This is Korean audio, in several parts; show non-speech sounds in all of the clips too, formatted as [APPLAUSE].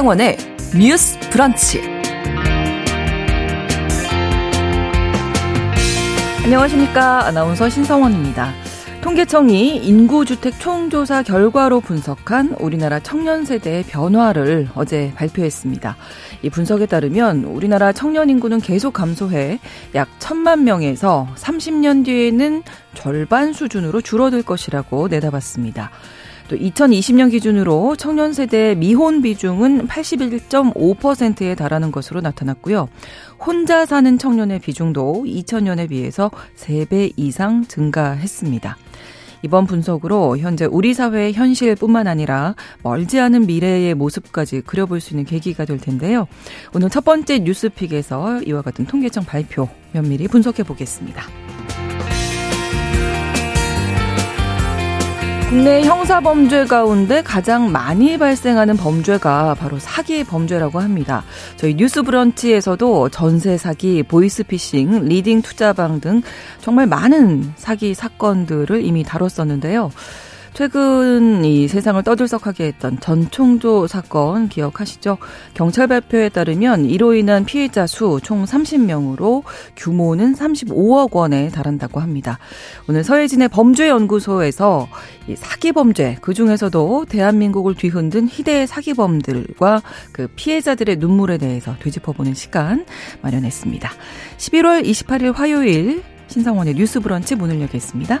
신성원의 뉴스 브런치. 안녕하십니까. 아나운서 신성원입니다. 통계청이 인구주택 총조사 결과로 분석한 우리나라 청년 세대의 변화를 어제 발표했습니다. 이 분석에 따르면 우리나라 청년 인구는 계속 감소해 약 천만 명에서 30년 뒤에는 절반 수준으로 줄어들 것이라고 내다봤습니다. 또 2020년 기준으로 청년 세대 미혼 비중은 81.5%에 달하는 것으로 나타났고요. 혼자 사는 청년의 비중도 2000년에 비해서 3배 이상 증가했습니다. 이번 분석으로 현재 우리 사회의 현실뿐만 아니라 멀지 않은 미래의 모습까지 그려볼 수 있는 계기가 될 텐데요. 오늘 첫 번째 뉴스픽에서 이와 같은 통계청 발표 면밀히 분석해 보겠습니다. 국내 형사 범죄 가운데 가장 많이 발생하는 범죄가 바로 사기 범죄라고 합니다. 저희 뉴스 브런치에서도 전세 사기, 보이스피싱, 리딩 투자방 등 정말 많은 사기 사건들을 이미 다뤘었는데요. 최근 이 세상을 떠들썩하게 했던 전총조 사건 기억하시죠? 경찰 발표에 따르면 이로 인한 피해자 수 총 30명으로 규모는 35억 원에 달한다고 합니다. 오늘 서예진의 범죄연구소에서 이 사기 범죄 그 중에서도 대한민국을 뒤흔든 희대의 사기범들과 그 피해자들의 눈물에 대해서 되짚어보는 시간 마련했습니다. 11월 28일 화요일 신성원의 뉴스 브런치 문을 열겠습니다.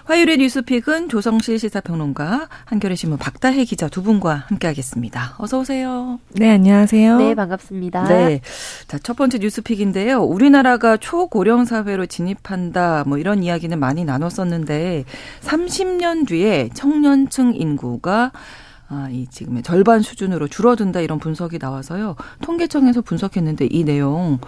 화요일의 뉴스픽은 조성실 시사평론가, 한겨레 신문 박다혜 기자 두 분과 함께하겠습니다. 어서 오세요. 네, 안녕하세요. 네, 반갑습니다. 네, 자 첫 번째 뉴스픽인데요. 우리나라가 초고령 사회로 진입한다, 뭐 이런 이야기는 많이 나눴었는데 30년 뒤에 청년층 인구가 아, 이 지금의 절반 수준으로 줄어든다 이런 분석이 나와서요. 통계청에서 분석했는데 이 내용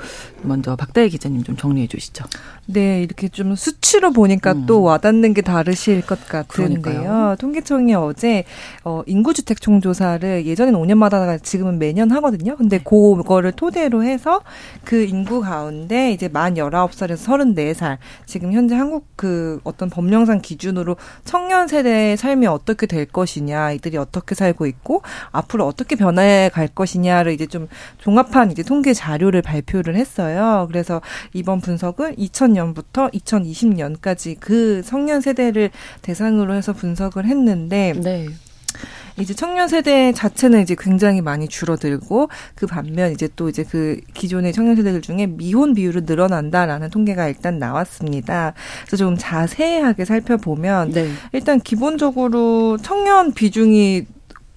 먼저 박다혜 기자님 좀 정리해 주시죠. 네, 이렇게 좀 수치로 보니까 음. 또 와닿는 게 다르실 것 같은데요. 그러니까요. 통계청이 어제 어 인구주택 총조사를 예전에는 5년마다 지금은 매년 하거든요. 근데 네. 그거를 토대로 해서 그 인구 가운데 이제 만 19살에서 34살 지금 현재 한국 그 어떤 법령상 기준으로 청년 세대의 삶이 어떻게 될 것이냐, 이들이 어떻게 어떻게 살고 있고 앞으로 어떻게 변해 갈 것이냐를 이제 좀 종합한 이제 통계 자료를 발표를 했어요. 그래서 이번 분석은 2000년부터 2020년까지 그 성년 세대를 대상으로 해서 분석을 했는데 네. 이제 청년 세대 자체는 이제 굉장히 많이 줄어들고 그 반면 이제 또 이제 그 기존의 청년 세대들 중에 미혼 비율은 늘어난다라는 통계가 일단 나왔습니다. 그래서 좀 자세하게 살펴보면 네. 일단 기본적으로 청년 비중이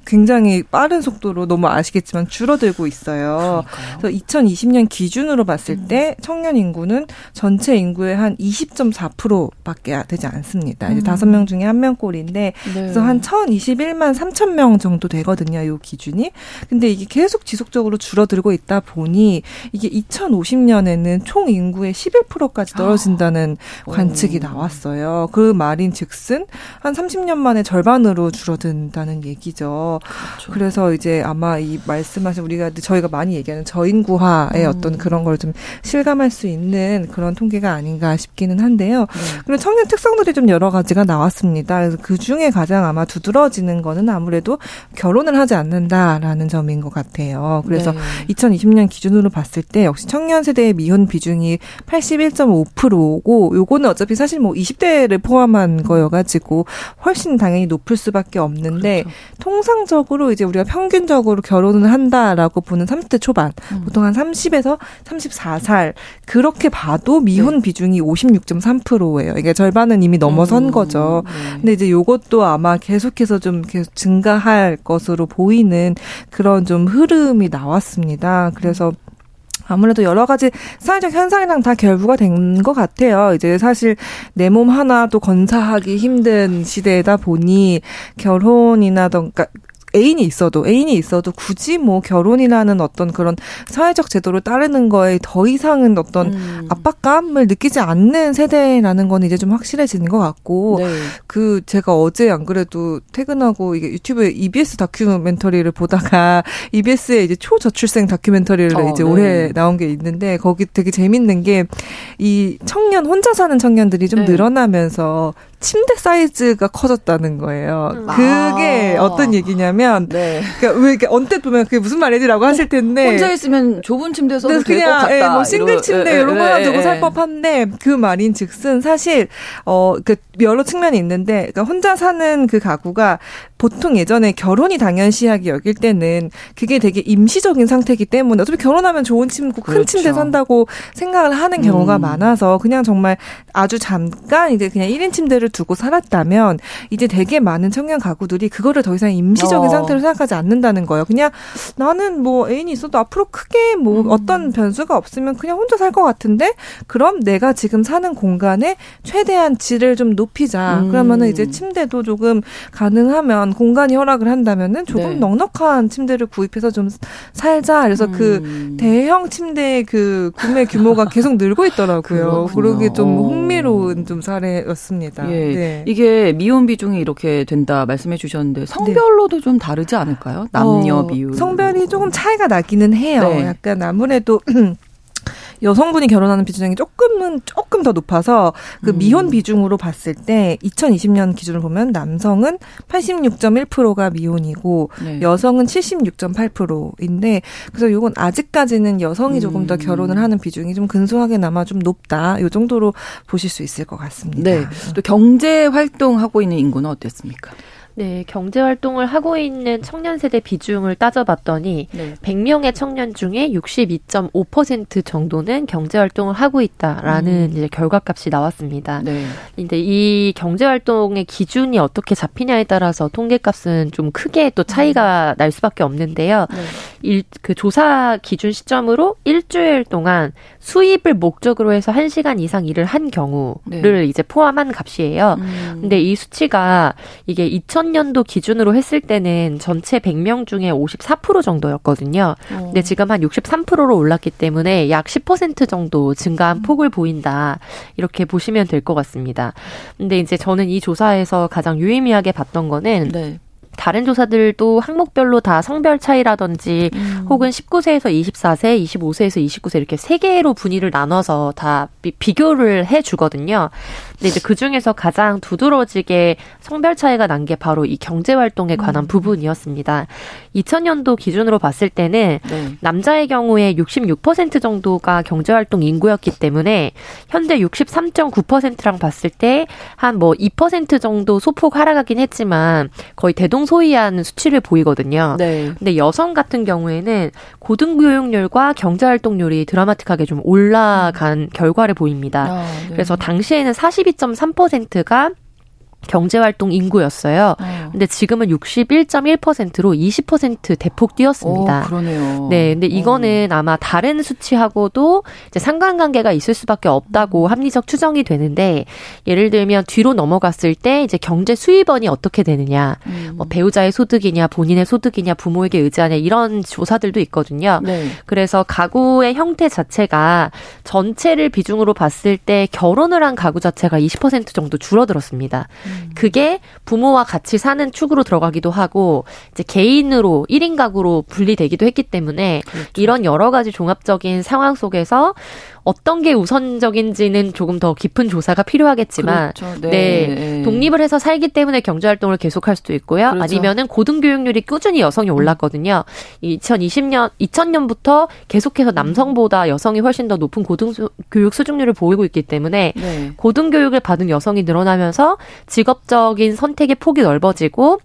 굉장히 빠른 속도로 너무 아시겠지만 줄어들고 있어요. 그러니까요. 그래서 2020년 기준으로 봤을 음. 때 청년 인구는 전체 인구의 한 20.4%밖에 되지 않습니다. 이제 음. 다섯 명 중에 한 명꼴인데 네. 그래서 한 1,021만 3천 명 정도 되거든요. 이 기준이. 근데 이게 계속 지속적으로 줄어들고 있다 보니 이게 2050년에는 총 인구의 11%까지 떨어진다는 아. 관측이 나왔어요. 그 말인 즉슨 한 30년 만에 절반으로 줄어든다는 얘기죠. 그렇죠. 그래서 이제 아마 이 말씀하신 우리가 저희가 많이 얘기하는 저인구화의 음. 어떤 그런 걸 좀 실감할 수 있는 그런 통계가 아닌가 싶기는 한데요. 네. 그리고 청년 특성들이 좀 여러 가지가 나왔습니다. 그래서 그 중에 가장 아마 두드러지는 거는 아무래도 결혼을 하지 않는다라는 점인 것 같아요. 그래서 네. 2020년 기준으로 봤을 때 역시 청년 세대의 미혼 비중이 81.5%고 요거는 어차피 사실 뭐 20대를 포함한 거여가지고 훨씬 당연히 높을 수밖에 없는데 그렇죠. 통상 통상적으로 이제 우리가 평균적으로 결혼을 한다라고 보는 30대 초반, 음. 보통 한 30에서 34살 그렇게 봐도 미혼 네. 비중이 56.3%예요. 이게 절반은 이미 넘어선 음. 거죠. 네. 근데 이제 요것도 아마 계속해서 좀 계속 증가할 것으로 보이는 그런 좀 흐름이 나왔습니다. 그래서 아무래도 여러 가지 사회적 현상이랑 다 결부가 된 것 같아요. 이제 사실 내 몸 하나도 건사하기 힘든 시대다 보니 결혼이나 던가 애인이 있어도 애인이 있어도 굳이 뭐 결혼이라는 어떤 그런 사회적 제도를 따르는 거에 더 이상은 어떤 음. 압박감을 느끼지 않는 세대라는 건 이제 좀 확실해지는 것 같고 네. 그 제가 어제 안 그래도 퇴근하고 이게 유튜브에 EBS 다큐멘터리를 보다가 [LAUGHS] EBS에 이제 초저출생 다큐멘터리를 어, 이제 네. 올해 나온 게 있는데 거기 되게 재밌는 게 이 청년 혼자 사는 청년들이 좀 네. 늘어나면서 침대 사이즈가 커졌다는 거예요. 음. 그게 아. 어떤 얘기냐면, 네. 그러니까 왜 이렇게 언뜻 보면 그게 무슨 말이지라고 하실 텐데 혼자 있으면 좁은 침대에서 네, 그냥 될것 같다. 예, 뭐 싱글 침대 이런 거 하나 두고 살 법한데 그 말인즉슨 사실 어그 여러 측면이 있는데, 그러니까 혼자 사는 그 가구가 보통 예전에 결혼이 당연시하게 여길 때는 그게 되게 임시적인 상태이기 때문에 어차피 결혼하면 좋은 침구 큰 그렇죠. 침대 산다고 생각을 하는 경우가 음. 많아서 그냥 정말 아주 잠깐 이제 그냥 1인 침대를 두고 살았다면 이제 되게 많은 청년 가구들이 그거를 더 이상 임시적인 어. 상태로 생각하지 않는다는 거예요. 그냥 나는 뭐 애인이 있어도 앞으로 크게 뭐 음. 어떤 변수가 없으면 그냥 혼자 살 것 같은데 그럼 내가 지금 사는 공간에 최대한 질을 좀 높이자. 음. 그러면은 이제 침대도 조금 가능하면 공간이 허락을 한다면은 조금 네. 넉넉한 침대를 구입해서 좀 살자. 그래서 그 음. 그 대형 침대의 그 구매 규모가 [LAUGHS] 계속 늘고 있더라고요. 그러게 좀 흥미로운 좀 사례였습니다. 예. 네. 이게 미혼 비중이 이렇게 된다 말씀해 주셨는데 성별로도 네. 좀 다르지 않을까요? 남녀 어, 비율. 성별이 조금 차이가 나기는 해요. 네. 약간 아무래도 [CLEARS THROAT] 여성분이 결혼하는 비중이 조금은 조금 더 높아서 그 음. 미혼 비중으로 봤을 때 2020년 기준을 보면 남성은 86.1%가 미혼이고 네. 여성은 76.8%인데 그래서 이건 아직까지는 여성이 조금 더 음. 결혼을 하는 비중이 좀 근소하게 남아 좀 높다. 요 정도로 보실 수 있을 것 같습니다. 네. 또 경제 활동하고 있는 인구는 어땠습니까? 네, 경제 활동을 하고 있는 청년 세대 비중을 따져봤더니 네. 100명의 청년 중에 62.5% 정도는 경제 활동을 하고 있다라는 음. 이제 결과값이 나왔습니다. 네. 근데 이 경제 활동의 기준이 어떻게 잡히냐에 따라서 통계값은 좀 크게 또 차이가 음. 날 수밖에 없는데요. 네. 일, 그 조사 기준 시점으로 일주일 동안 수입을 목적으로 해서 1시간 이상 일을 한 경우를 네. 이제 포함한 값이에요. 음. 근데 이 수치가 이게 2000 년도 기준으로 했을 때는 전체 100명 중에 54% 정도였거든요. 어. 근데 지금 한 63%로 올랐기 때문에 약 10% 정도 증가한 음. 폭을 보인다. 이렇게 보시면 될 것 같습니다. 근데 이제 저는 이 조사에서 가장 유의미하게 봤던 거는 네. 다른 조사들도 항목별로 다 성별 차이라든지 음. 혹은 19세에서 24세, 25세에서 29세 이렇게 세 개로 분위를 나눠서 다 비, 교를 해 주거든요. 근데 이제 그 중에서 가장 두드러지게 성별 차이가 난 게 바로 이 경제 활동에 관한 음. 부분이었습니다. 2000년도 기준으로 봤을 때는 네. 남자의 경우에 66% 정도가 경제 활동 인구였기 때문에 현재 63.9%랑 봤을 때 한 뭐 2% 정도 소폭 하락하긴 했지만 거의 대동소이한 수치를 보이거든요. 네. 근데 여성 같은 경우에는 고등교육률과 경제 활동률이 드라마틱하게 좀 올라간 음. 결과를 보입니다. 아, 네. 그래서 당시에는 40 12.3%가 경제활동 인구였어요. 어. 근데 지금은 61.1%로 20% 대폭 뛰었습니다. 오, 그러네요. 네, 근데 이거는 오. 아마 다른 수치하고도 이제 상관관계가 있을 수밖에 없다고 음. 합리적 추정이 되는데 예를 들면 뒤로 넘어갔을 때 이제 경제 수입원이 어떻게 되느냐, 음. 뭐 배우자의 소득이냐, 본인의 소득이냐, 부모에게 의지하냐 이런 조사들도 있거든요. 네. 그래서 가구의 형태 자체가 전체를 비중으로 봤을 때 결혼을 한 가구 자체가 20% 정도 줄어들었습니다. 음. 그게 부모와 같이 사는 축으로 들어가기도 하고 이제 개인으로 1인 가구로 분리되기도 했기 때문에 그렇죠. 이런 여러 가지 종합적인 상황 속에서 어떤 게 우선적인지는 조금 더 깊은 조사가 필요하겠지만 그렇죠. 네. 네. 네. 독립을 해서 살기 때문에 경제 활동을 계속할 수도 있고요. 그렇죠. 아니면은 고등 교육률이 꾸준히 여성이 올랐거든요. 2020년 2000년부터 계속해서 남성보다 여성이 훨씬 더 높은 고등 교육 수준률을 보이고 있기 때문에 네. 고등 교육을 받은 여성이 늘어나면서 직업적인 선택의 폭이 넓어지고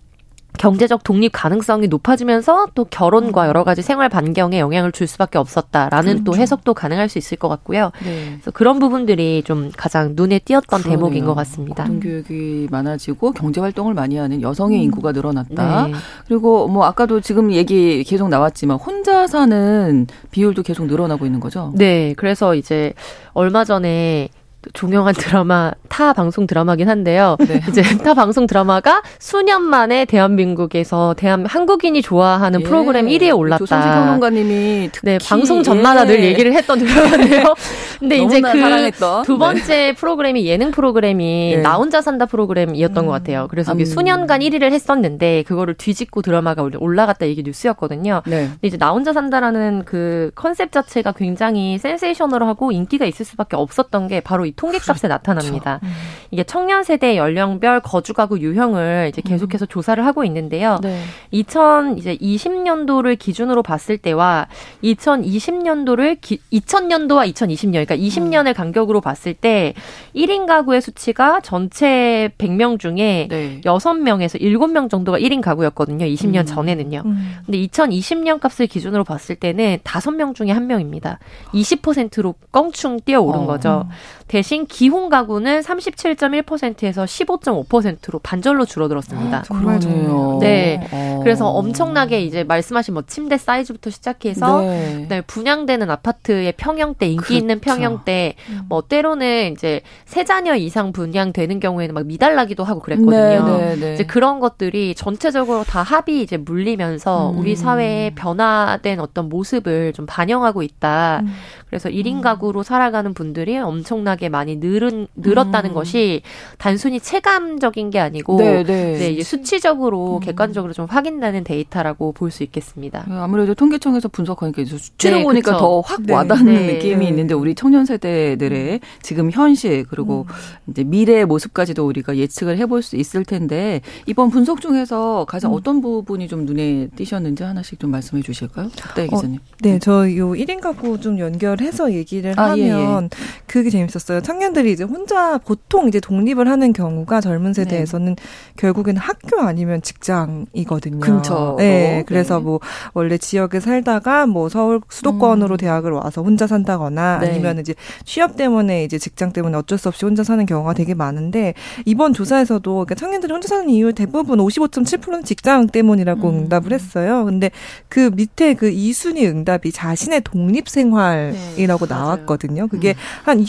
경제적 독립 가능성이 높아지면서 또 결혼과 음. 여러 가지 생활 반경에 영향을 줄 수밖에 없었다라는 그렇죠. 또 해석도 가능할 수 있을 것 같고요. 네. 그래서 그런 부분들이 좀 가장 눈에 띄었던 그러네요. 대목인 것 같습니다. 고등교육이 많아지고 경제 활동을 많이 하는 여성의 음. 인구가 늘어났다. 네. 그리고 뭐 아까도 지금 얘기 계속 나왔지만 혼자 사는 비율도 계속 늘어나고 있는 거죠. 네. 그래서 이제 얼마 전에 종영한 드라마 타 방송 드라마긴 한데요. 네. [LAUGHS] 이제 타 방송 드라마가 수년 만에 대한민국에서 대한 한국인이 좋아하는 예. 프로그램 1위에 올랐다. 조성식 평론가님이 네 방송 전마다 예. 늘 얘기를 했던 드라마인데요. [LAUGHS] 근데 이제 그 두 번째 네. 프로그램이 예능 프로그램이 네. 나 혼자 산다 프로그램이었던 음. 것 같아요. 그래서 음. 수년간 1위를 했었는데 그거를 뒤집고 드라마가 올라갔다 이게 뉴스였거든요. 네. 근데 이제 나 혼자 산다라는 그 컨셉 자체가 굉장히 센세이셔널하고 인기가 있을 수밖에 없었던 게 바로 이 통계값에 그렇죠. 나타납니다. 음. 이게 청년 세대 연령별 거주 가구 유형을 이제 계속해서 음. 조사를 하고 있는데요. 네. 2000 이제 20년도를 기준으로 봤을 때와 2020년도를 기, 2000년도와 2020년 그러니까 20년을 음. 간격으로 봤을 때 1인 가구의 수치가 전체 100명 중에 네. 6명에서 7명 정도가 1인 가구였거든요. 20년 음. 전에는요. 음. 근데 2020년 값을 기준으로 봤을 때는 5명 중에 1명입니다. 20%로 껑충 뛰어오른 어. 거죠. 대신 기혼 가구는 37.1%에서 15.5%로 반절로 줄어들었습니다. 아, 그러네요. 네. 어. 그래서 엄청나게 이제 말씀하신 뭐 침대 사이즈부터 시작해서 네. 네, 분양되는 아파트의 평형대, 인기 그렇죠. 있는 평형대, 음. 뭐 때로는 이제 세 자녀 이상 분양되는 경우에는 막 미달나기도 하고 그랬거든요. 네, 네, 네. 이제 그런 것들이 전체적으로 다 합이 이제 물리면서 음. 우리 사회의 변화된 어떤 모습을 좀 반영하고 있다. 음. 그래서 1인 음. 가구로 살아가는 분들이 엄청나게 많이 늘은, 늘었다는 음. 것이 단순히 체감적인 게 아니고 네, 네. 네 이제 수치적으로 음. 객관적으로 좀 확인되는 데이터라고 볼 수 있겠습니다. 네, 아무래도 통계청에서 분석하니까 수치로 네, 보니까 더 확 와닿는 네. 느낌이 있는데 우리 청년 세대들의 지금 현실 그리고 음. 이제 미래의 모습까지도 우리가 예측을 해볼 수 있을 텐데 이번 분석 중에서 가장 음. 어떤 부분이 좀 눈에 띄셨는지 하나씩 좀 말씀해 주실까요? 박다해 기자님. 어, 네, 저 요 1인 가구 좀 연결 해서 얘기를 아, 하면 예, 예. 그게 재밌었어요. 청년들이 이제 혼자 보통 이제 독립을 하는 경우가 젊은 세대에서는 네. 결국엔 학교 아니면 직장이거든요. 근처. 네. 그래서 네. 뭐 원래 지역에 살다가 뭐 서울 수도권으로 음. 대학을 와서 혼자 산다거나 네. 아니면 이제 취업 때문에 이제 직장 때문에 어쩔 수 없이 혼자 사는 경우가 되게 많은데 이번 조사에서도 그러니까 청년들이 혼자 사는 이유 대부분 55.7%는 직장 때문이라고 음. 응답을 했어요. 근데 그 밑에 그 이순위 응답이 자신의 독립 생활 네. 이라고 나왔거든요. 그게 음. 한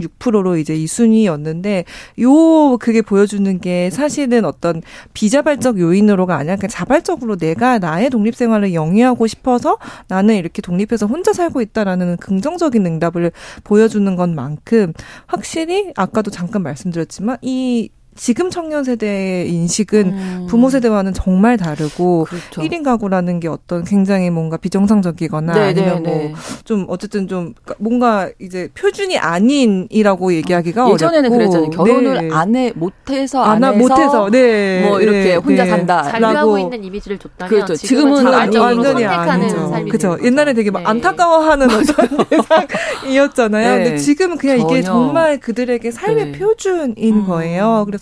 23.6%로 이제 이 순위였는데 요 그게 보여주는 게 사실은 어떤 비자발적 요인으로가 아니라 그냥 자발적으로 내가 나의 독립 생활을 영위하고 싶어서 나는 이렇게 독립해서 혼자 살고 있다라는 긍정적인 응답을 보여주는 것만큼 확실히 아까도 잠깐 말씀드렸지만 이 지금 청년 세대의 인식은 음. 부모 세대와는 정말 다르고 그렇죠. 1인 가구라는 게 어떤 굉장히 뭔가 비정상적이거나 네네, 아니면 뭐좀 네. 어쨌든 좀 뭔가 이제 표준이 아닌이라고 얘기하기가 어. 예전에는 어렵고 그랬잖아요. 결혼을 네. 안해 못해서 안 해서 못해서 네. 뭐 이렇게 네. 혼자 네. 산다. 자유하고 있는 이미지를 줬다면 그렇죠. 지금은, 지금은 아니, 완전히 아니죠. 그렇죠. 옛날에 되게 막 안타까워하는 어떤 [LAUGHS] 세상이었잖아요. 근데 지금은 그냥 전혀. 이게 정말 그들에게 삶의 표준인 음. 거예요. 그래서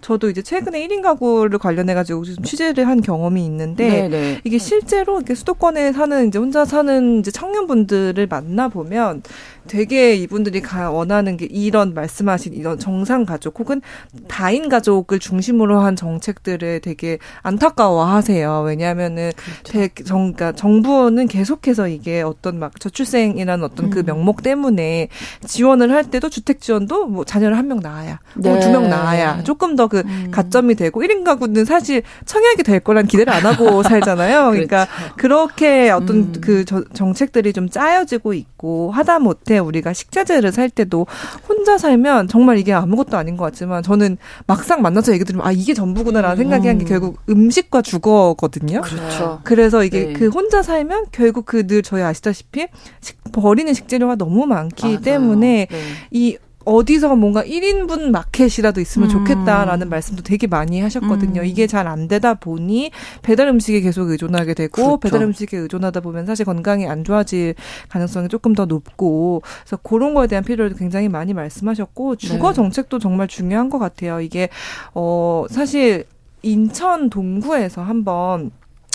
저도 이제 최근에 1인 가구를 관련해 가지고 좀 취재를 한 경험이 있는데 네네. 네. 이게 실제로 이렇게 수도권에 사는 이제 혼자 사는 이제 청년분들을 만나 보면 되게 이분들이 가 원하는 게 이런 말씀하신 이런 정상 가족 혹은 다인 가족을 중심으로 한 정책들을 되게 안타까워하세요. 왜냐하면은 그렇죠. 정, 그러니까 정부는 계속해서 이게 어떤 막 저출생이라는 어떤 그 음. 그 명목 때문에 지원을 할 때도 주택 지원도 뭐 자녀를 한 명 낳아야, 네. 두명 낳아야 조금 더그 음. 가점이 되고 1인 가구는 사실 청약이 될 거란 기대를 안 하고 [LAUGHS] 살잖아요. 그러니까 그렇죠. 그렇게 어떤 음. 그 저, 정책들이 좀 짜여지고 있고 하다 못해 우리가 식자재를 살 때도 혼자 살면 정말 이게 아무것도 아닌 것 같지만 저는 막상 만나서 얘기 들으면 아 이게 전부구나라는 음. 생각이 한 게 결국 음식과 주거거든요. 그렇죠. 그래서 이게 네. 그 혼자 살면 결국 그 늘 저희 아시다시피 식, 버리는 식재료가 너무 많기 맞아요. 때문에 네. 이 어디서 뭔가 1인분 마켓이라도 있으면 음. 좋겠다라는 말씀도 되게 많이 하셨거든요. 음. 이게 잘 안 되다 보니 배달 음식에 계속 의존하게 되고 그렇죠. 배달 음식에 의존하다 보면 사실 건강이 안 좋아질 가능성이 조금 더 높고 그래서 그런 거에 대한 필요를 굉장히 많이 말씀하셨고 주거 네. 정책도 정말 중요한 것 같아요. 이게 어 사실 인천 동구에서 한번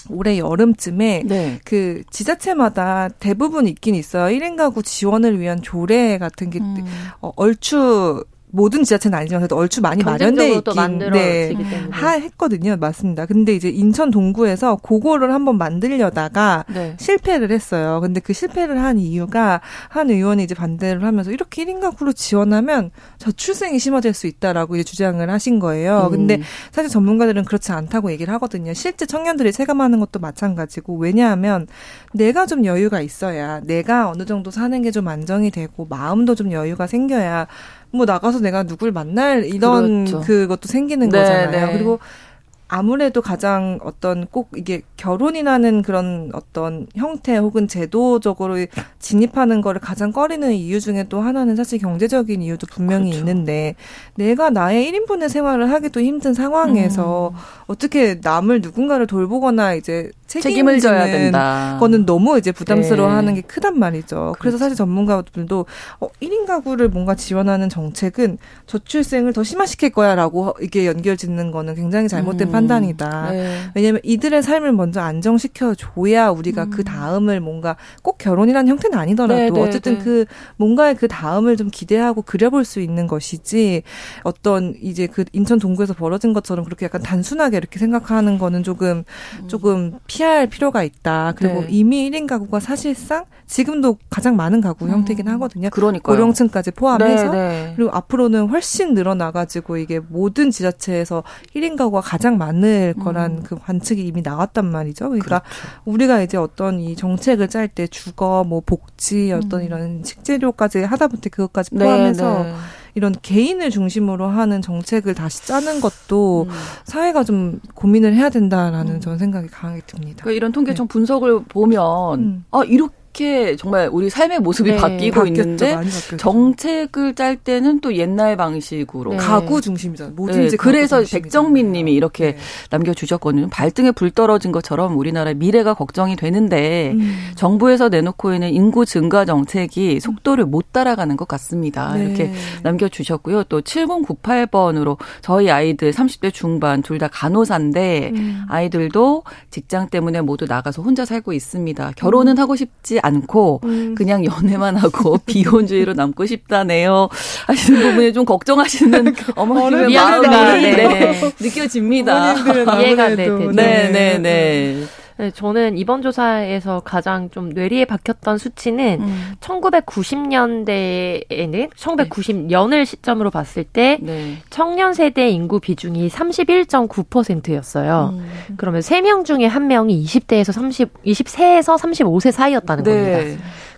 올해 여름쯤에 네. 그 지자체마다 대부분 있긴 있어요. 1인 가구 지원을 위한 조례 같은 게 음. 어, 얼추 모든 지자체는 아니지만 그래도 얼추 많이 마련돼 있긴 네, 하 했거든요. 맞습니다. 근데 이제 인천 동구에서 그거를 한번 만들려다가 네. 실패를 했어요. 근데 그 실패를 한 이유가 한 의원이 이제 반대를 하면서 이렇게 1인 가구로 지원하면 저출생이 심화될 수 있다라고 이제 주장을 하신 거예요. 음. 근데 사실 전문가들은 그렇지 않다고 얘기를 하거든요. 실제 청년들이 체감하는 것도 마찬가지고 왜냐하면 내가 좀 여유가 있어야 내가 어느 정도 사는 게 좀 안정이 되고 마음도 좀 여유가 생겨야 뭐 나가서 내가 누굴 만날 이런 그렇죠. 그것도 생기는 네, 거잖아요. 네. 그리고 아무래도 가장 어떤 꼭 이게 결혼이라는 그런 어떤 형태 혹은 제도적으로 진입하는 거를 가장 꺼리는 이유 중에 또 하나는 사실 경제적인 이유도 분명히 그렇죠. 있는데 내가 나의 1인분의 생활을 하기도 힘든 상황에서 음. 어떻게 남을 누군가를 돌보거나 이제 책임을 져야 된다. 거는 너무 이제 부담스러워하는 네. 게 크단 말이죠. 그렇죠. 그래서 사실 전문가들도 어 1인 가구를 뭔가 지원하는 정책은 저출생을 더 심화시킬 거야라고 이게 연결짓는 거는 굉장히 잘못된 음. 판단이다. 네. 왜냐하면 이들의 삶을 먼저 안정시켜 줘야 우리가 그 음. 그 다음을 뭔가 꼭 결혼이라는 형태는 아니더라도 네, 네, 어쨌든 네. 그 뭔가의 그 다음을 좀 기대하고 그려볼 수 있는 것이지 어떤 이제 그 인천 동구에서 벌어진 것처럼 그렇게 약간 단순하게 이렇게 생각하는 거는 조금 음. 조금 피할 필요가 있다. 그리고 네. 이미 1인 가구가 사실상 지금도 가장 많은 가구 형태긴 음. 하거든요. 그러니까 고령층까지 포함해서. 그리고 앞으로는 훨씬 늘어나 가지고 이게 모든 지자체에서 1인 가구가 가장 많을 음. 거란 그 관측이 이미 나왔단 말이죠. 그러니까 그렇죠. 우리가 이제 어떤 이 정책을 짤 때 주거 뭐 복지 어떤 음. 이런 식재료까지 하다못해 그것까지 네, 포함해서 네. 이런 개인을 중심으로 하는 정책을 다시 짜는 것도 음. 사회가 좀 고민을 해야 된다라는 음. 저는 생각이 강하게 듭니다. 그러니까 이런 통계청 네. 분석을 보면 음. 아 이렇게 이렇게 정말 우리 삶의 모습이 네, 바뀌고 바뀌었죠. 있는데 정책을 짤 때는 또 옛날 방식으로 네. 가구 중심이잖아요. 뭐든지 네, 그래서 백정민 님이 이렇게 네. 남겨주셨거든요. 발등에 불 떨어진 것처럼 우리나라의 미래가 걱정이 되는데 음. 정부에서 내놓고 있는 인구 증가 정책이 속도를 못 따라가는 것 같습니다. 네. 이렇게 남겨주셨고요. 또 7098번으로 저희 아이들 30대 중반 둘 다 간호사인데 음. 아이들도 직장 때문에 모두 나가서 혼자 살고 있습니다. 결혼은 음. 하고 싶지 않고 음. 그냥 연애만 하고 [LAUGHS] 비혼주의로 남고 싶다네요. 하시는 부분에 좀 걱정하시는 어머님의 마음이 네, 네. 느껴집니다. [LAUGHS] 이해가 돼. 네, 네, 네. 네, 저는 이번 조사에서 가장 좀 뇌리에 박혔던 수치는 음. 1990년대에는 1990년을 시점으로 봤을 때 네. 청년 세대 인구 비중이 31.9%였어요. 음. 그러면 3명 중에 1명이 20대에서 30 20세에서 35세 사이였다는 네. 겁니다.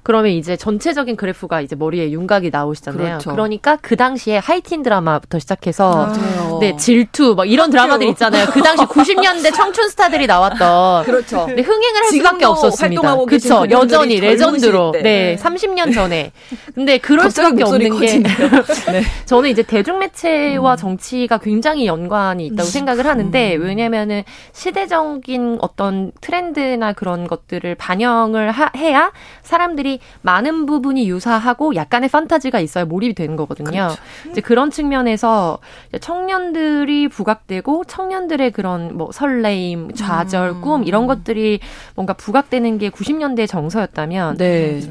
그러면 이제 전체적인 그래프가 이제 머리에 윤곽이 나오시잖아요. 그렇죠. 그러니까 그 당시에 하이틴 드라마부터 시작해서 아, 네 질투 막 이런 드라마들 있잖아요. 그 당시 90년대 [LAUGHS] 청춘 스타들이 나왔던 그렇죠. 네, 흥행을 할 수밖에 없었습니다. 그렇죠. 여전히 레전드로 네. 네 30년 전에. 근데 그럴 수밖에 없는 게 [LAUGHS] 네. 저는 이제 대중 매체와 음. 정치가 굉장히 연관이 있다고 생각을 하는데 음. 왜냐면은 시대적인 어떤 트렌드나 그런 것들을 반영을 하, 해야 사람들이 많은 부분이 유사하고 약간의 판타지가 있어야 몰입이 되는 거거든요. 그렇죠. 이제 그런 측면에서 청년들이 부각되고 청년들의 그런 뭐 설레임, 좌절, 음. 꿈 이런 것들이 뭔가 부각되는 게 90년대 정서였다면 네.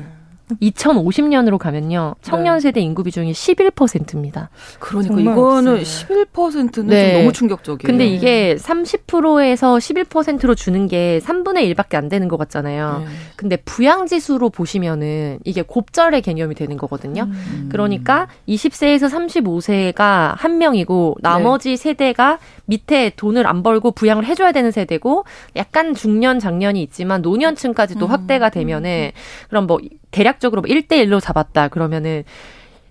2050년으로 가면요. 청년 네. 세대 인구 비중이 11%입니다. 그러니까 이거는 11%는 네. 좀 너무 충격적이에요. 근데 이게 30%에서 11%로 주는 게 3분의 1밖에 안 되는 것 같잖아요. 네. 근데 부양 지수로 보시면은 이게 곱절의 개념이 되는 거거든요. 음. 그러니까 20세에서 35세가 한 명이고 나머지 네. 세대가 밑에 돈을 안 벌고 부양을 해줘야 되는 세대고 약간 중년 장년이 있지만 노년층까지도 음. 확대가 되면은 그럼 뭐 대략적으로 1대1로 뭐 잡았다 그러면은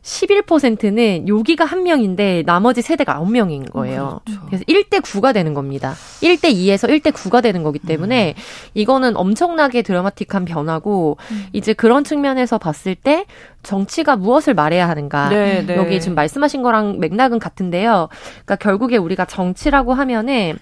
11%는 여기가 한 명인데 나머지 세대가 9명인 거예요. 그렇죠. 그래서 1대 9가 되는 겁니다. 1대 2에서 1대 9가 되는 거기 때문에 음. 이거는 엄청나게 드라마틱한 변화고 음. 이제 그런 측면에서 봤을 때 정치가 무엇을 말해야 하는가. 네, 네. 여기 지금 말씀하신 거랑 맥락은 같은데요. 그러니까 결국에 우리가 정치라고 하면은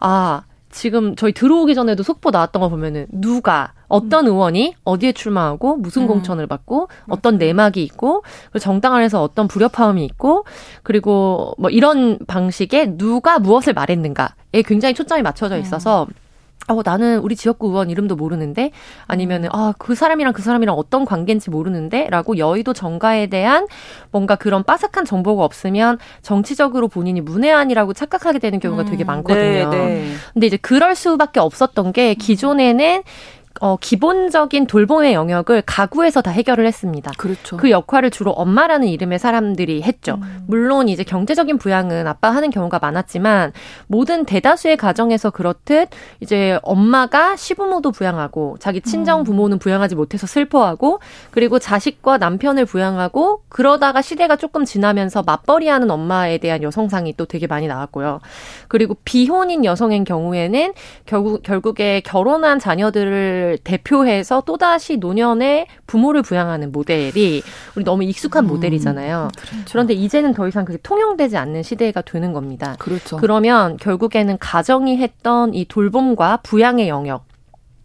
아, 지금 저희 들어오기 전에도 속보 나왔던 거 보면은 누가 어떤 의원이 어디에 출마하고 무슨 음. 공천을 받고 어떤 내막이 있고 정당 안에서 어떤 불협화음이 있고 그리고 뭐 이런 방식의 누가 무엇을 말했는가에 굉장히 초점이 맞춰져 있어서 음. 어, 나는 우리 지역구 의원 이름도 모르는데 아니면은 아, 그 사람이랑 그 사람이랑 어떤 관계인지 모르는데라고 여의도 정가에 대한 뭔가 그런 빠삭한 정보가 없으면 정치적으로 본인이 문외한이라고 착각하게 되는 경우가 되게 음. 많거든요. 네, 네. 근데 이제 그럴 수밖에 없었던 게 기존에는 어, 기본적인 돌봄의 영역을 가구에서 다 해결을 했습니다. 그렇죠. 그 역할을 주로 엄마라는 이름의 사람들이 했죠. 음. 물론 이제 경제적인 부양은 아빠 하는 경우가 많았지만 모든 대다수의 가정에서 그렇듯 이제 엄마가 시부모도 부양하고 자기 친정 음. 부모는 부양하지 못해서 슬퍼하고 그리고 자식과 남편을 부양하고 그러다가 시대가 조금 지나면서 맞벌이하는 엄마에 대한 여성상이 또 되게 많이 나왔고요. 그리고 비혼인 여성의 경우에는 결국 결국에 결혼한 자녀들을 대표해서 또다시 노년에 부모를 부양하는 모델이 우리 너무 익숙한 음, 모델이잖아요. 그렇죠. 그런데 이제는 더 이상 그게 통용되지 않는 시대가 되는 겁니다. 그렇죠. 그러면 결국에는 가정이 했던 이 돌봄과 부양의 영역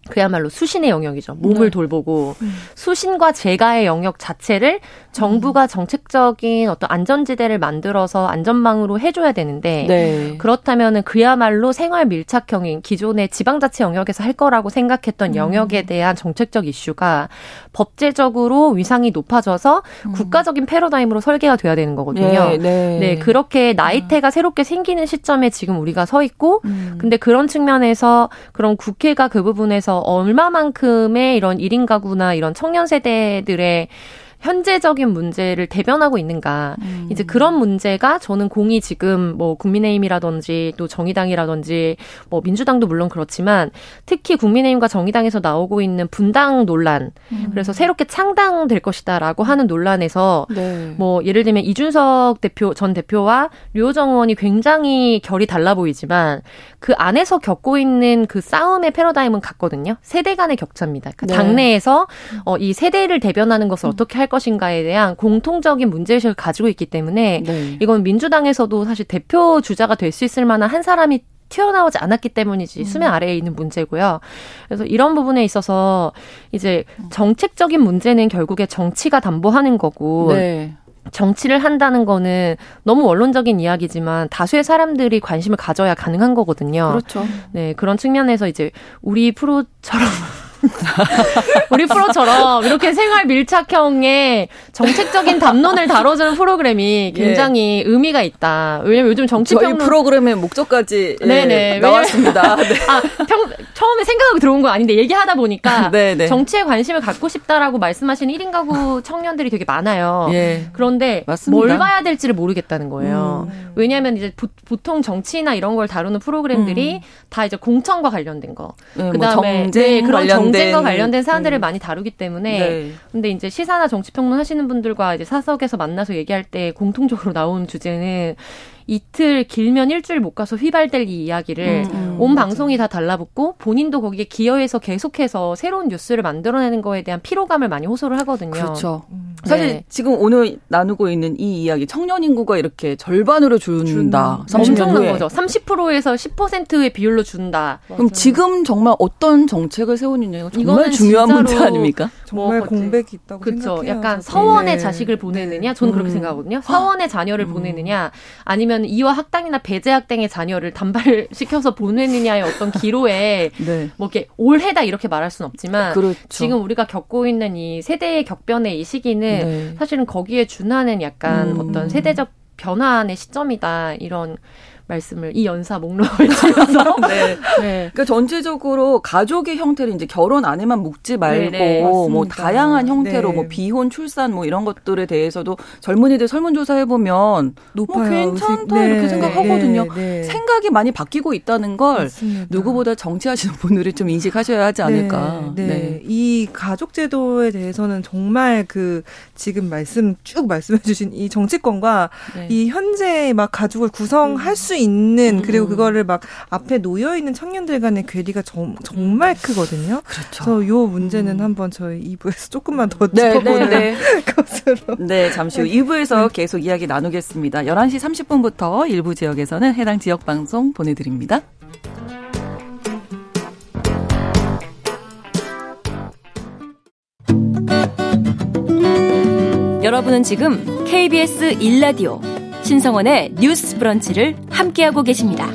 그야말로 수신의 영역이죠. 몸을 네. 돌보고 음. 수신과 재가의 영역 자체를 정부가 음. 정책적인 어떤 안전지대를 만들어서 안전망으로 해줘야 되는데 네. 그렇다면은 그야말로 생활 밀착형인 기존의 지방자치 영역에서 할 거라고 생각했던 음. 영역에 대한 정책적 이슈가 법제적으로 위상이 높아져서 음. 국가적인 패러다임으로 설계가 돼야 되는 거거든요. 네, 네. 네 그렇게 나이테가 음. 새롭게 생기는 시점에 지금 우리가 서 있고 음. 근데 그런 측면에서 그런 국회가 그 부분에서 얼마만큼의 이런 1인 가구나 이런 청년 세대들의 현재적인 문제를 대변하고 있는가. 음. 이제 그런 문제가 저는 공이 지금 뭐 국민의힘이라든지 또 정의당이라든지 뭐 민주당도 물론 그렇지만 특히 국민의힘과 정의당에서 나오고 있는 분당 논란. 음. 그래서 새롭게 창당될 것이다라고 하는 논란에서 네. 뭐 예를 들면 이준석 대표 전 대표와 류호정 의원이 굉장히 결이 달라 보이지만 그 안에서 겪고 있는 그 싸움의 패러다임은 같거든요. 세대 간의 격차입니다. 그러니까 네. 당내에서 어, 이 세대를 대변하는 것을 어떻게 할 것인가에 대한 공통적인 문제의식을 가지고 있기 때문에 네. 이건 민주당에서도 사실 대표 주자가 될 수 있을 만한 한 사람이 튀어나오지 않았기 때문이지 음. 수면 아래에 있는 문제고요. 그래서 이런 부분에 있어서 이제 정책적인 문제는 결국에 정치가 담보하는 거고 네. 정치를 한다는 거는 너무 원론적인 이야기지만 다수의 사람들이 관심을 가져야 가능한 거거든요. 그렇죠. 네, 그런 측면에서 이제 우리 프로처럼 [LAUGHS] 우리 프로처럼 이렇게 생활 밀착형의 정책적인 담론을 다뤄주는 프로그램이 예. 굉장히 예. 의미가 있다. 왜냐면 요즘 정치평론 저희 프로그램의 목적까지 예. 나왔습니다. 네. 아, 평, 처음에 생각하고 들어온 건 아닌데 얘기하다 보니까 네네. [LAUGHS] 정치에 관심을 갖고 싶다라고 말씀하시는 1인 가구 청년들이 되게 많아요. 예. 그런데 맞습니다. 뭘 봐야 될지를 모르겠다는 거예요. 음. 왜냐하면 이제 보, 통 정치나 이런 걸 다루는 프로그램들이 음. 다 이제 공천과 관련된 거, 네, 뭐 그다음에 뭐 정쟁 네, 그런 관련된 경쟁과 관련된 사안들을 음. 많이 다루기 때문에 네. 근데 이제 시사나 정치 평론 하시는 분들과 이제 사석에서 만나서 얘기할 때 공통적으로 나온 주제는 이틀 길면 일주일 못 가서 휘발될 이 이야기를 음, 음, 온 맞아. 방송이 다 달라붙고 본인도 거기에 기여해서 계속해서 새로운 뉴스를 만들어내는 거에 대한 피로감을 많이 호소를 하거든요. 그렇죠. 음. 사실 네. 지금 오늘 나누고 있는 이 이야기 청년 인구가 이렇게 절반으로 준다. 30년 후에. 거죠. 30%에서 10%의 비율로 준다. 그럼 맞아요. 지금 정말 어떤 정책을 세우느냐가 정말 중요한 문제 아닙니까? 정말 뭐, 공백이 있다고 그렇죠. 생각해요. 약간 서원의 네. 자식을 보내느냐, 저는 음. 그렇게 생각하거든요. 서원의 자녀를 음. 보내느냐, 아니면 이화 학당이나 배제 학당의 자녀를 단발시켜서 [LAUGHS] 보내느냐의 어떤 기로에 [LAUGHS] 네. 뭐 이렇게 올해다 이렇게 말할 수는 없지만 그렇죠. 지금 우리가 겪고 있는 이 세대의 격변의 이 시기는 네. 사실은 거기에 준하는 약간 음. 어떤 세대적 변화의 시점이다 이런 말씀을 이 연사 목록을 [LAUGHS] 찍어서 [LAUGHS] 네. 네. 그러니까 전체적으로 가족의 형태를 이제 결혼 안에만 묶지 말고 네, 네. 뭐 다양한 형태로 네. 뭐 비혼 출산 뭐 이런 것들에 대해서도 젊은이들 설문조사 해보면 높아요. 뭐 괜찮다 네. 이렇게 생각하거든요. 네, 생각이 많이 바뀌고 있다는 걸 맞습니다. 누구보다 정치하시는 분들이 좀 인식하셔야 하지 않을까. 네. 이 가족 제도에 대해서는 정말 그 지금 말씀 쭉 말씀해주신 이 정치권과 이 현재 막 가족을 구성할 음. 수 있는 음. 그리고 그거를 막 앞에 놓여 있는 청년들 간의 괴리가 정, 말 크거든요. 그렇죠. 그래서 요 문제는 음. 한번 저희 2부에서 조금만 더 네, 네, 짚어보는 네, 네, [LAUGHS] 것으로. 네, 잠시 후 2부에서 계속 이야기 나누겠습니다. 11시 30분부터 일부 지역에서는 해당 지역 방송 보내드립니다. 여러분은 지금 KBS 1라디오 신성원의 뉴스 브런치를 함께하고 계십니다.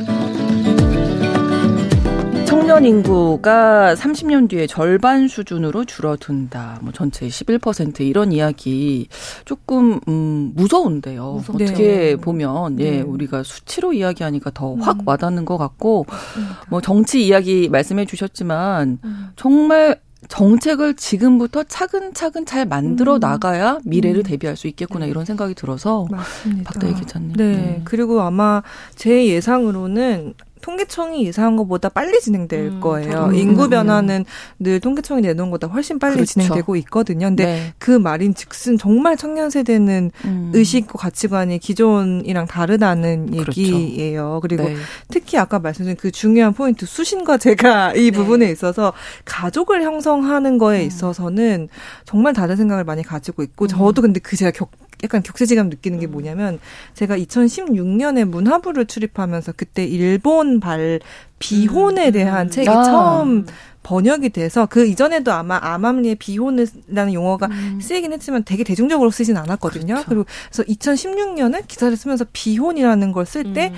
청년 인구가 30년 뒤에 절반 수준으로 줄어든다. 뭐 전체 11% 이런 이야기 조금 음 무서운데요. 무섭네요. 어떻게 네. 보면 예, 네. 우리가 수치로 이야기하니까 더확 음. 와닿는 것 같고 뭐 정치 이야기 말씀해 주셨지만 음. 정말 정책을 지금부터 차근차근 잘 만들어 음. 나가야 미래를 음. 대비할 수 있겠구나 네. 이런 생각이 들어서 맞습니다. 박다희 기자님. 네. 네. 그리고 아마 제 예상으로는 통계청이 예상한 것보다 빨리 진행될 음, 거예요. 음, 인구 변화는 늘 통계청이 내놓은 것보다 훨씬 빨리 그렇죠. 진행되고 있거든요. 근데 네. 그 말인 즉슨 정말 청년 세대는 음. 의식과 가치관이 기존이랑 다르다는 그렇죠. 얘기예요. 그리고 네. 특히 아까 말씀드린 그 중요한 포인트 수신과 제가 [LAUGHS] 이 네. 부분에 있어서 가족을 형성하는 거에 음. 있어서는 정말 다른 생각을 많이 가지고 있고 음. 저도 근데 그 제가 격 약간 격세지감 느끼는 게 음. 뭐냐면 제가 2016년에 문화부를 출입하면서 그때 일본발 비혼에 음. 대한 책이 아. 처음 번역이 돼서 그 이전에도 아마 암암리에 비혼이라는 용어가 음. 쓰이긴 했지만 되게 대중적으로 쓰진 않았거든요. 그렇죠. 그리고 그래서 2016년에 기사를 쓰면서 비혼이라는 걸 쓸 때왜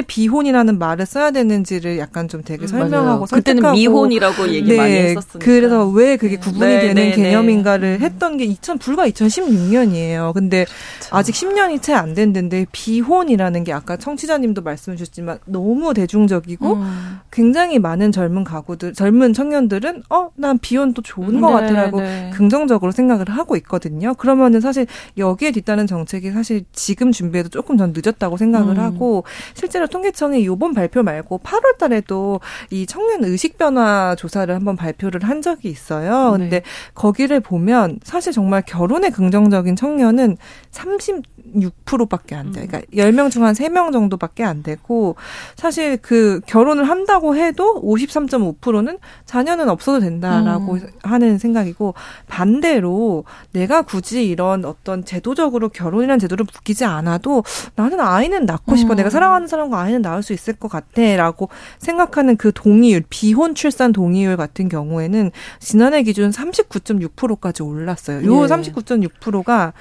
음. 비혼이라는 말을 써야 되는지를 약간 좀 되게 음, 설명하고 설득하고 그때는 미혼이라고 얘기 네, 많이 했었으니까. 그래서 왜 그게 네. 구분이 네, 되는 네, 네. 개념인가를 네. 했던 게 2000, 불과 2016년이에요. 근데 그렇죠. 아직 10년이 채 안 됐는데 비혼이라는 게 아까 청취자님도 말씀 주셨지만 너무 대중적이고 음. 굉장히 많은 젊은 가구들 젊은 청 청년들은 어, 난 비혼도 좋은 것 네, 같아라고 네. 긍정적으로 생각을 하고 있거든요. 그러면은 사실 여기에 뒤따른 정책이 사실 지금 준비해도 조금 전 늦었다고 생각을 음. 하고 실제로 통계청이 요번 발표 말고 8월 달에도 이 청년 의식 변화 조사를 한번 발표를 한 적이 있어요. 네. 근데 네. 거기를 보면 사실 정말 결혼에 긍정적인 청년은 36%밖에 안 돼요. 그러니까 10명 중 한 3명 정도밖에 안 되고 사실 그 결혼을 한다고 해도 53.5%는 자녀는 없어도 된다라고 음. 하는 생각이고 반대로 내가 굳이 이런 어떤 제도적으로 결혼이라는 제도를 묶이지 않아도 나는 아이는 낳고 싶어. 음. 내가 사랑하는 사람과 아이는 낳을 수 있을 것 같아라고 생각하는 그 동의율, 비혼 출산 동의율 같은 경우에는 지난해 기준 39.6%까지 올랐어요. 요 예. 39.6%가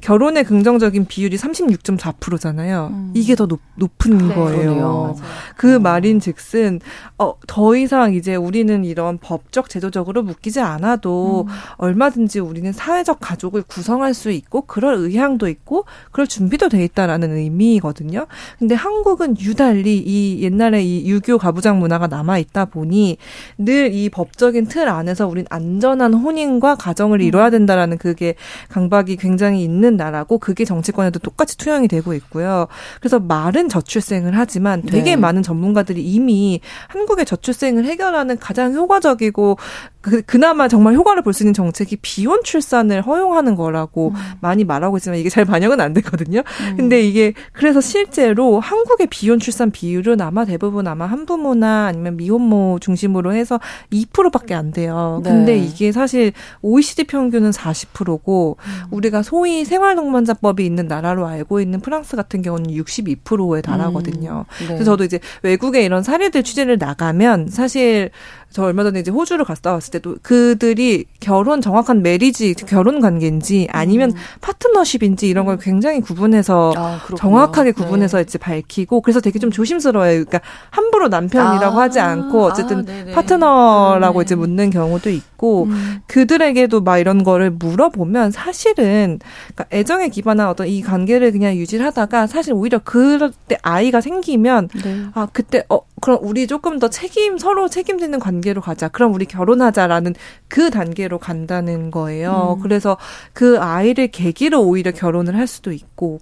결혼의 긍정적인 비율이 36.4%잖아요. 음. 이게 더 높, 높은 네, 거예요. 그 어. 말인 즉슨 어, 더 이상 이제 우리는 이런 법적 제도적으로 묶이지 않아도 음. 얼마든지 우리는 사회적 가족을 구성할 수 있고 그럴 의향도 있고 그럴 준비도 돼 있다라는 의미거든요. 근데 한국은 유달리 이 옛날에 이 유교 가부장 문화가 남아 있다 보니 늘 이 법적인 틀 안에서 우린 안전한 혼인과 가정을 음. 이뤄야 된다라는 그게 강박이 굉장히 있는 있는 나라고 그게 정치권에도 똑같이 투영이 되고 있고요. 그래서 말은 저출생을 하지만 되게 네. 많은 전문가들이 이미 한국의 저출생을 해결하는 가장 효과적이고 그, 그나마 정말 효과를 볼 수 있는 정책이 비혼 출산을 허용하는 거라고 음. 많이 말하고 있지만 이게 잘 반영은 안 되거든요. 음. 근데 이게 그래서 실제로 한국의 비혼 출산 비율은 아마 대부분 아마 한부모나 아니면 미혼모 중심으로 해서 2%밖에 안 돼요. 네. 근데 이게 사실 OECD 평균은 40%고 음. 우리가 소위 생활동반자법이 있는 나라로 알고 있는 프랑스 같은 경우는 62%에 달하거든요. 음. 네. 그래서 저도 이제 외국에 이런 사례들 취재를 나가면 사실 저 얼마 전에 이제 호주를 갔다 왔을 때도 그들이 결혼 정확한 메리지 결혼 관계인지 아니면 음. 파트너십인지 이런 걸 굉장히 구분해서 아, 정확하게 네. 구분해서 네. 이제 밝히고 그래서 되게 좀 조심스러워요. 그러니까 함부로 남편이라고 아, 하지 않고 어쨌든 아, 파트너라고 네. 이제 묻는 경우도 있고 음. 그들에게도 막 이런 거를 물어보면 사실은 그러니까 애정에 기반한 어떤 이 관계를 그냥 유지를 하다가 사실 오히려 그럴 때 아이가 생기면 네. 아 그때 어 그럼 우리 조금 더 책임 서로 책임지는 관계 로 가자. 그럼 우리 결혼하자라는 그 단계로 간다는 거예요. 음. 그래서 그 아이를 계기로 오히려 결혼을 할 수도 있고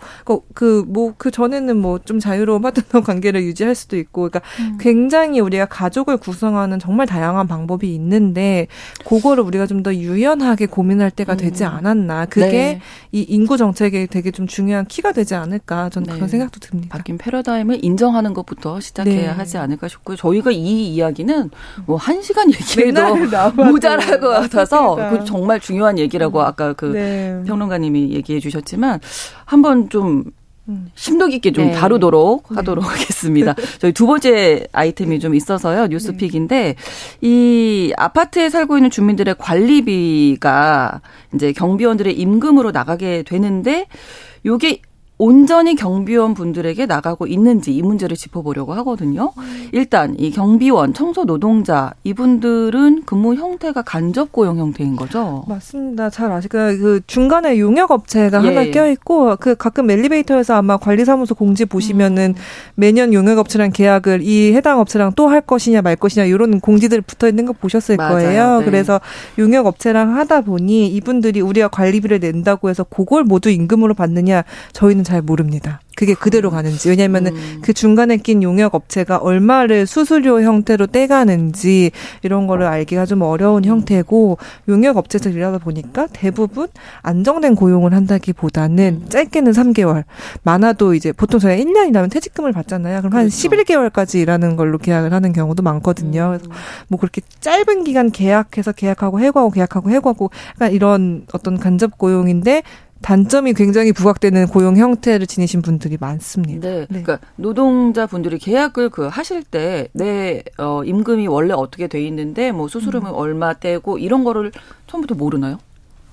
그 뭐그 그 전에는 뭐 좀 자유로운 파트너 [LAUGHS] 관계를 유지할 수도 있고 그러니까 음. 굉장히 우리가 가족을 구성하는 정말 다양한 방법이 있는데 그거를 우리가 좀 더 유연하게 고민할 때가 되지 음. 않았나. 그게 네. 이 인구 정책에 되게 좀 중요한 키가 되지 않을까 저는 네. 그런 생각도 듭니다. 바뀐 패러다임을 인정하는 것부터 시작해야 네. 하지 않을까 않을까 싶고요. 저희가 이 이야기는 뭐한 시간 얘기해도 모자랄 것 같아서 그 정말 중요한 얘기라고 음. 아까 그 네. 평론가님이 얘기해 주셨지만 한번 좀 심도 깊게 좀 네. 다루도록 네. 하도록 하겠습니다. [LAUGHS] 저희 두 번째 아이템이 좀 있어서요. 뉴스픽인데 이 아파트에 살고 있는 주민들의 관리비가 이제 경비원들의 임금으로 나가게 되는데 요게 온전히 경비원 분들에게 나가고 있는지 이 문제를 짚어보려고 하거든요. 일단 이 경비원, 청소 노동자 이분들은 근무 형태가 간접 고용 형태인 거죠. 맞습니다. 잘 아시고 그 중간에 용역 업체가 예. 하나 껴 있고 그 가끔 엘리베이터에서 아마 관리사무소 공지 보시면은 음. 매년 용역 업체랑 계약을 이 해당 업체랑 또 할 것이냐 말 것이냐 이런 공지들 붙어 있는 거 보셨을 맞아요. 거예요. 네. 그래서 용역 업체랑 하다 보니 이분들이 우리가 관리비를 낸다고 해서 그걸 모두 임금으로 받느냐 저희는 잘 모릅니다. 그게 그대로 가는지. 왜냐면은 음. 그 중간에 낀 용역 업체가 얼마를 수수료 형태로 떼가는지 이런 거를 알기가 좀 어려운 형태고 용역 업체에서 일하다 보니까 대부분 안정된 고용을 한다기보다는 음. 짧게는 3개월, 많아도 이제 보통 저희가 1년이라면 퇴직금을 받잖아요. 그럼 한 그렇죠. 11개월까지 일하는 걸로 계약을 하는 경우도 많거든요. 음. 뭐 그렇게 짧은 기간 계약해서 계약하고 해고하고 계약하고 해고하고 약간 이런 어떤 간접 고용인데 단점이 굉장히 부각되는 고용 형태를 지니신 분들이 많습니다. 네. 네. 그러니까 노동자 분들이 계약을 그 하실 때 내 어, 임금이 원래 어떻게 돼 있는데 뭐 수수료는 음. 얼마 떼고 이런 거를 처음부터 모르나요?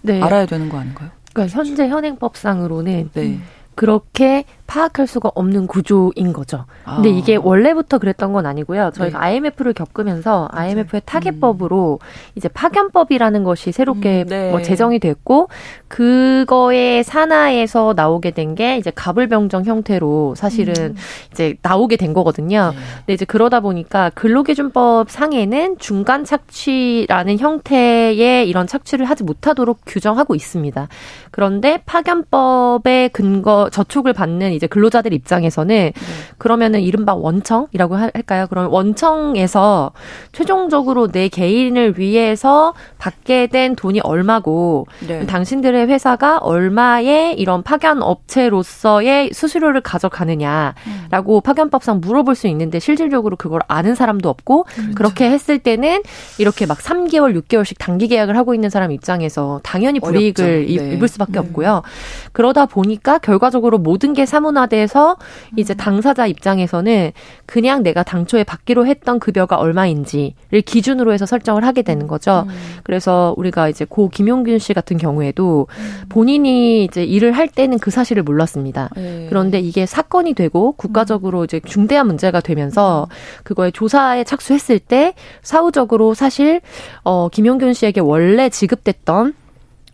네. 알아야 되는 거 아닌가요? 그러니까 현재 현행법상으로는 네. 그렇게 파악할 수가 없는 구조인 거죠. 근데 아. 이게 원래부터 그랬던 건 아니고요. 저희가 네. IMF를 겪으면서 IMF의 타겟법으로 음. 이제 파견법이라는 것이 새롭게 음, 네. 뭐 제정이 됐고 그거에 산하에서 나오게 된 게 이제 가불병정 형태로 사실은 음. 이제 나오게 된 거거든요. 네. 근데 이제 그러다 보니까 근로기준법 상에는 중간 착취라는 형태의 이런 착취를 하지 못하도록 규정하고 있습니다. 그런데 파견법의 근거 저촉을 받는 이제 근로자들 입장에서는 네. 그러면은 이른바 원청이라고 할까요? 그럼 원청에서 최종적으로 내 개인을 위해서 받게 된 돈이 얼마고 네. 당신들의 회사가 얼마의 이런 파견 업체로서의 수수료를 가져가느냐라고 음. 파견법상 물어볼 수 있는데 실질적으로 그걸 아는 사람도 없고 그렇죠. 그렇게 했을 때는 이렇게 막 3개월, 6개월씩 단기 계약을 하고 있는 사람 입장에서 당연히 불이익을 네. 입을 수밖에 네. 없고요. 그러다 보니까 결과적으로 모든 게 사무 사문화돼서 이제 음. 당사자 입장에서는 그냥 내가 당초에 받기로 했던 급여가 얼마인지를 기준으로 해서 설정을 하게 되는 거죠. 음. 그래서 우리가 이제 고 김용균 씨 같은 경우에도 음. 본인이 이제 일을 할 때는 그 사실을 몰랐습니다. 네. 그런데 이게 사건이 되고 국가적으로 이제 중대한 문제가 되면서 그거에 조사에 착수했을 때 사후적으로 사실 어 김용균 씨에게 원래 지급됐던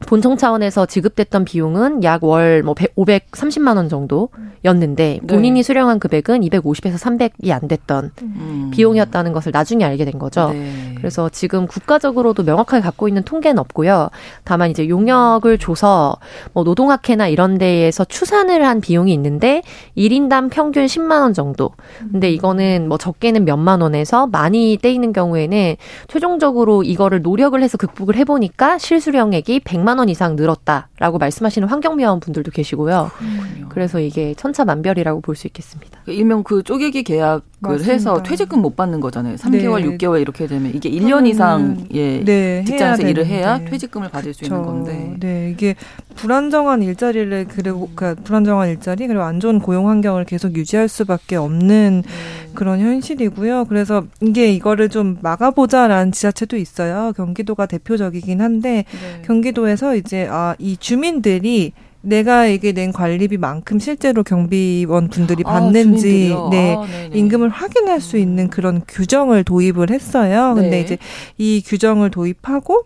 본청 차원에서 지급됐던 비용은 약 월뭐 530만 원 정도였는데 네. 본인이 네. 수령한 금액은 250에서 300이 안 됐던 음. 비용이었다는 것을 나중에 알게 된 거죠. 네. 그래서 지금 국가적으로도 명확하게 갖고 있는 통계는 없고요. 다만 이제 용역을 줘서 뭐 노동학회나 이런 데에서 추산을 한 비용이 있는데 1인당 평균 10만 원 정도. 근데 이거는 뭐 적게는 몇만 원에서 많이 떼이는 경우에는 최종적으로 이거를 노력을 해서 극복을 해 보니까 실수령액이 100만 5만 원 이상 늘었다라고 말씀하시는 환경미화원 분들도 계시고요. 그렇군요. 그래서 이게 천차만별이라고 볼 수 있겠습니다. 그 일명 그 쪼개기 계약 을 맞습니다. 해서 퇴직금 못 받는 거잖아요. 3개월, 네. 6개월 이렇게 되면 이게 1년 이상 예, 네, 직장에서 일을 해야 퇴직금을 받을 그쵸. 수 있는 건데. 네, 이게 불안정한 일자리를 그리고 그 불안정한 일자리 그리고 안 좋은 고용 환경을 계속 유지할 수밖에 없는 네. 그런 현실이고요. 그래서 이게 이거를 좀 막아보자라는 지자체도 있어요. 경기도가 대표적이긴 한데 네. 경기도에서 이제 아 이 주민들이 내가 이게 낸 관리비만큼 실제로 경비원 분들이 아, 받는지 아, 네 아, 임금을 확인할 수 있는 그런 규정을 도입을 했어요. 근데 네. 이제 이 규정을 도입하고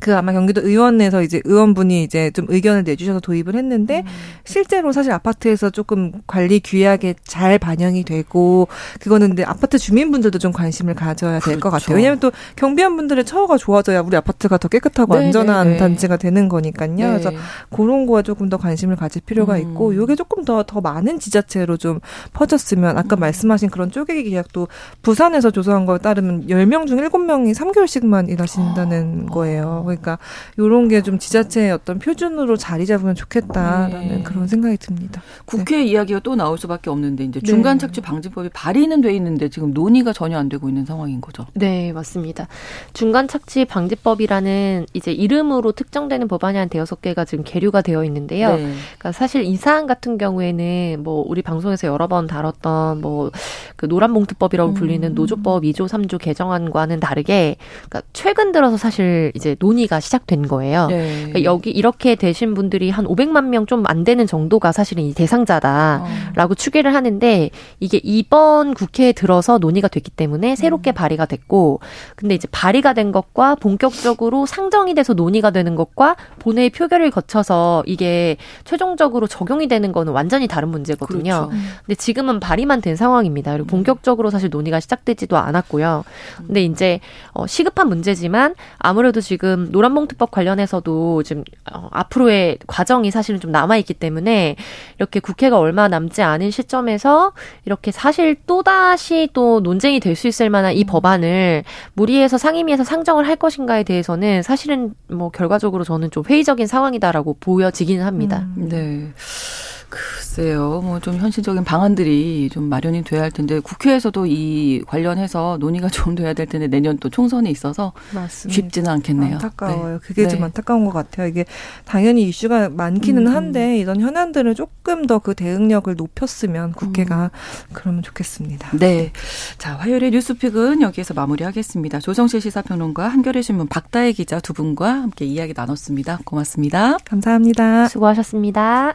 그 아마 경기도 의원에서 이제 의원분이 이제 좀 의견을 내주셔서 도입을 했는데 음. 실제로 사실 아파트에서 조금 관리 규약에 잘 반영이 되고 그거는 근데 아파트 주민분들도 좀 관심을 가져야 될것 그렇죠. 같아요. 왜냐하면 또 경비원분들의 처우가 좋아져야 우리 아파트가 더 깨끗하고 네 안전한 네네. 단지가 되는 거니까요. 네. 그래서 그런 거에 조금 더 관심을 가질 필요가 음. 있고 이게 조금 더더 더 많은 지자체로 좀 퍼졌으면 아까 음. 말씀하신 그런 쪼개기 계약도 부산에서 조사한 거에 따르면 10명 중 7명이 3개월씩만 일하신다는 아. 거예요. 그러니까 이런 게 좀 지자체의 어떤 표준으로 자리 잡으면 좋겠다라는 네. 그런 생각이 듭니다. 국회 네. 이야기가 또 나올 수밖에 없는데 이제 중간 네. 착취 방지법이 발의는 돼 있는데 지금 논의가 전혀 안 되고 있는 상황인 거죠. 네, 맞습니다. 중간 착취 방지법이라는 이제 이름으로 특정되는 법안이 한 대여섯 개가 지금 계류가 되어 있는데요. 네. 그러니까 사실 이 사안 같은 경우에는 뭐 우리 방송에서 여러 번 다뤘던 뭐 그 노란봉투법이라고 불리는 음. 노조법 2조 3조 개정안과는 다르게 그러니까 최근 들어서 사실 이제 논의 가 시작된 거예요. 네. 그러니까 여기 이렇게 되신 분들이 한 500만 명 좀 안 되는 정도가 사실은 이 대상자다라고 어. 추계를 하는데 이게 이번 국회에 들어서 논의가 됐기 때문에 새롭게 음. 발의가 됐고 근데 이제 발의가 된 것과 본격적으로 상정이 돼서 논의가 되는 것과 본회의 표결을 거쳐서 이게 최종적으로 적용이 되는 거는 완전히 다른 문제거든요. 그렇죠. 근데 지금은 발의만 된 상황입니다. 그리고 음. 본격적으로 사실 논의가 시작되지도 않았고요. 근데 이제 어 시급한 문제지만 아무래도 지금 노란봉투법 관련해서도 지금 어 앞으로의 과정이 사실은 좀 남아 있기 때문에 이렇게 국회가 얼마 남지 않은 시점에서 이렇게 사실 또 다시 또 논쟁이 될 수 있을 만한 이 음. 법안을 무리해서 상임위에서 상정을 할 것인가에 대해서는 사실은 뭐 결과적으로 저는 좀 회의적인 상황이다라고 보여지기는 합니다. 음, 네. 글쎄요, 뭐 좀 현실적인 방안들이 좀 마련이 돼야 할 텐데 국회에서도 이 관련해서 논의가 [LAUGHS] 좀 돼야 될 텐데 내년 또 총선이 있어서 맞습니다. 쉽지는 않겠네요. 안타까워요. 네. 그게 네. 좀 안타까운 것 같아요. 이게 당연히 이슈가 많기는 음. 한데 이런 현안들을 조금 더 그 대응력을 높였으면 국회가 음. 그러면 좋겠습니다. 네. 자, 화요일의 뉴스픽은 여기에서 마무리하겠습니다. 조성실 시사평론가 한겨레 신문 박다혜 기자 두 분과 함께 이야기 나눴습니다. 고맙습니다. 감사합니다. 수고하셨습니다.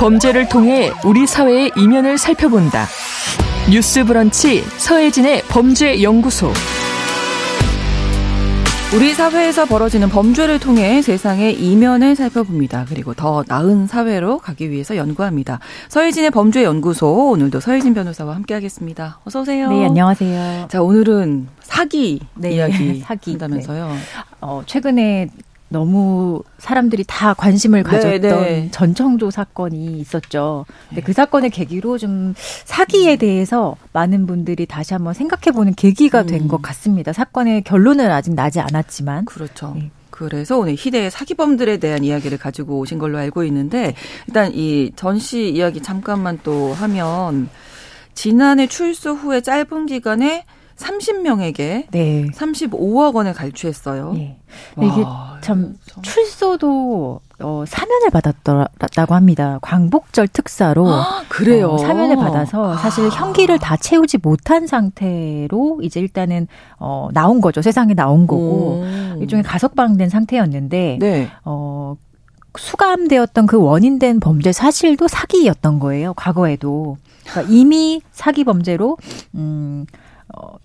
범죄를 통해 우리 사회의 이면을 살펴본다. 뉴스 브런치 서혜진의 범죄 연구소. 우리 사회에서 벌어지는 범죄를 통해 세상의 이면을 살펴봅니다. 그리고 더 나은 사회로 가기 위해서 연구합니다. 서혜진의 범죄 연구소 오늘도 서혜진 변호사와 함께하겠습니다. 어서 오세요. 네, 안녕하세요. 자, 오늘은 사기 네, 이야기 [LAUGHS] 사기 한다면서요. 네. 어, 최근에 너무 사람들이 다 관심을 네, 가졌던 네, 네. 전청조 사건이 있었죠. 근데 그 사건을 계기로 좀 사기에 대해서 많은 분들이 다시 한번 생각해 보는 계기가 된것 음. 같습니다. 사건의 결론은 아직 나지 않았지만. 그렇죠. 네. 그래서 오늘 희대의 사기범들에 대한 이야기를 가지고 오신 걸로 알고 있는데 일단 이 전시 이야기 잠깐만 또 하면 지난해 출소 후에 짧은 기간에 30명에게 네. 35억 원을 갈취했어요. 네. 이게 참 출소도 어, 사면을 받았다고 합니다. 광복절 특사로 아, 그래요. 어, 사면을 받아서 사실 아. 형기를 다 채우지 못한 상태로 이제 일단은 어, 나온 거죠. 세상에 나온 거고 오. 일종의 가석방된 상태였는데 네. 어, 수감되었던 그 원인된 범죄 사실도 사기였던 거예요. 과거에도 그러니까 이미 사기 범죄로 음. 어,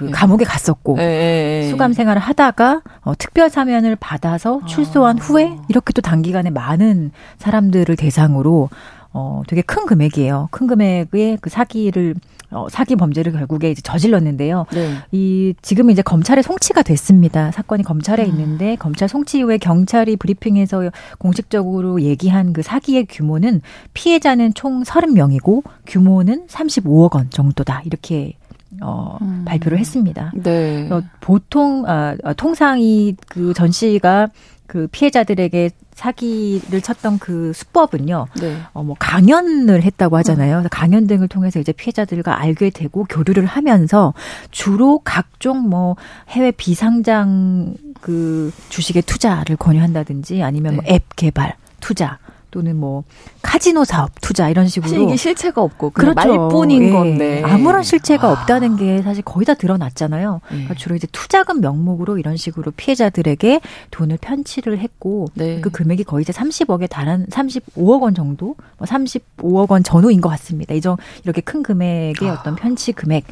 그 네. 감옥에 갔었고 네. 수감 생활을 하다가 어, 특별 사면을 받아서 출소한 아. 후에 이렇게 또 단기간에 많은 사람들을 대상으로 어 되게 큰 금액이에요. 큰 금액의 그 사기를 어, 사기 범죄를 결국에 이제 저질렀는데요. 네. 이 지금 이제 검찰에 송치가 됐습니다. 사건이 검찰에 음. 있는데 검찰 송치 이후에 경찰이 브리핑에서 공식적으로 얘기한 그 사기의 규모는 피해자는 총 30명이고 규모는 35억 원 정도다. 이렇게 어, 음. 발표를 했습니다. 네. 어, 보통 아, 아 통상 이 그 전 씨가 그 피해자들에게 사기를 쳤던 그 수법은요. 네. 어, 뭐 강연을 했다고 하잖아요. 음. 강연 등을 통해서 이제 피해자들과 알게 되고 교류를 하면서 주로 각종 뭐 해외 비상장 그 주식의 투자를 권유한다든지 아니면 뭐 네. 뭐앱 개발 투자 또는 뭐 카지노 사업 투자 이런 식으로 이게 실체가 없고 그렇죠. 말뿐인 예. 건데 아무런 실체가 아. 없다는 게 사실 거의 다 드러났잖아요. 예. 그러니까 주로 이제 투자금 명목으로 이런 식으로 피해자들에게 돈을 편취를 했고 네. 그 금액이 거의 이제 30억에 달한 35억 원 정도, 뭐 35억 원 전후인 것 같습니다. 이정 이렇게 큰 금액의 아. 어떤 편취 금액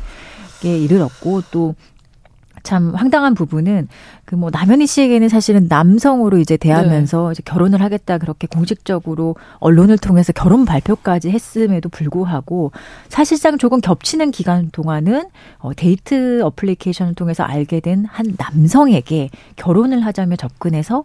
이르렀고 또 참 황당한 부분은 그 뭐 남현희 씨에게는 사실은 남성으로 이제 대하면서 네. 이제 결혼을 하겠다 그렇게 공식적으로 언론을 통해서 결혼 발표까지 했음에도 불구하고 사실상 조금 겹치는 기간 동안은 어 데이트 어플리케이션을 통해서 알게 된 한 남성에게 결혼을 하자며 접근해서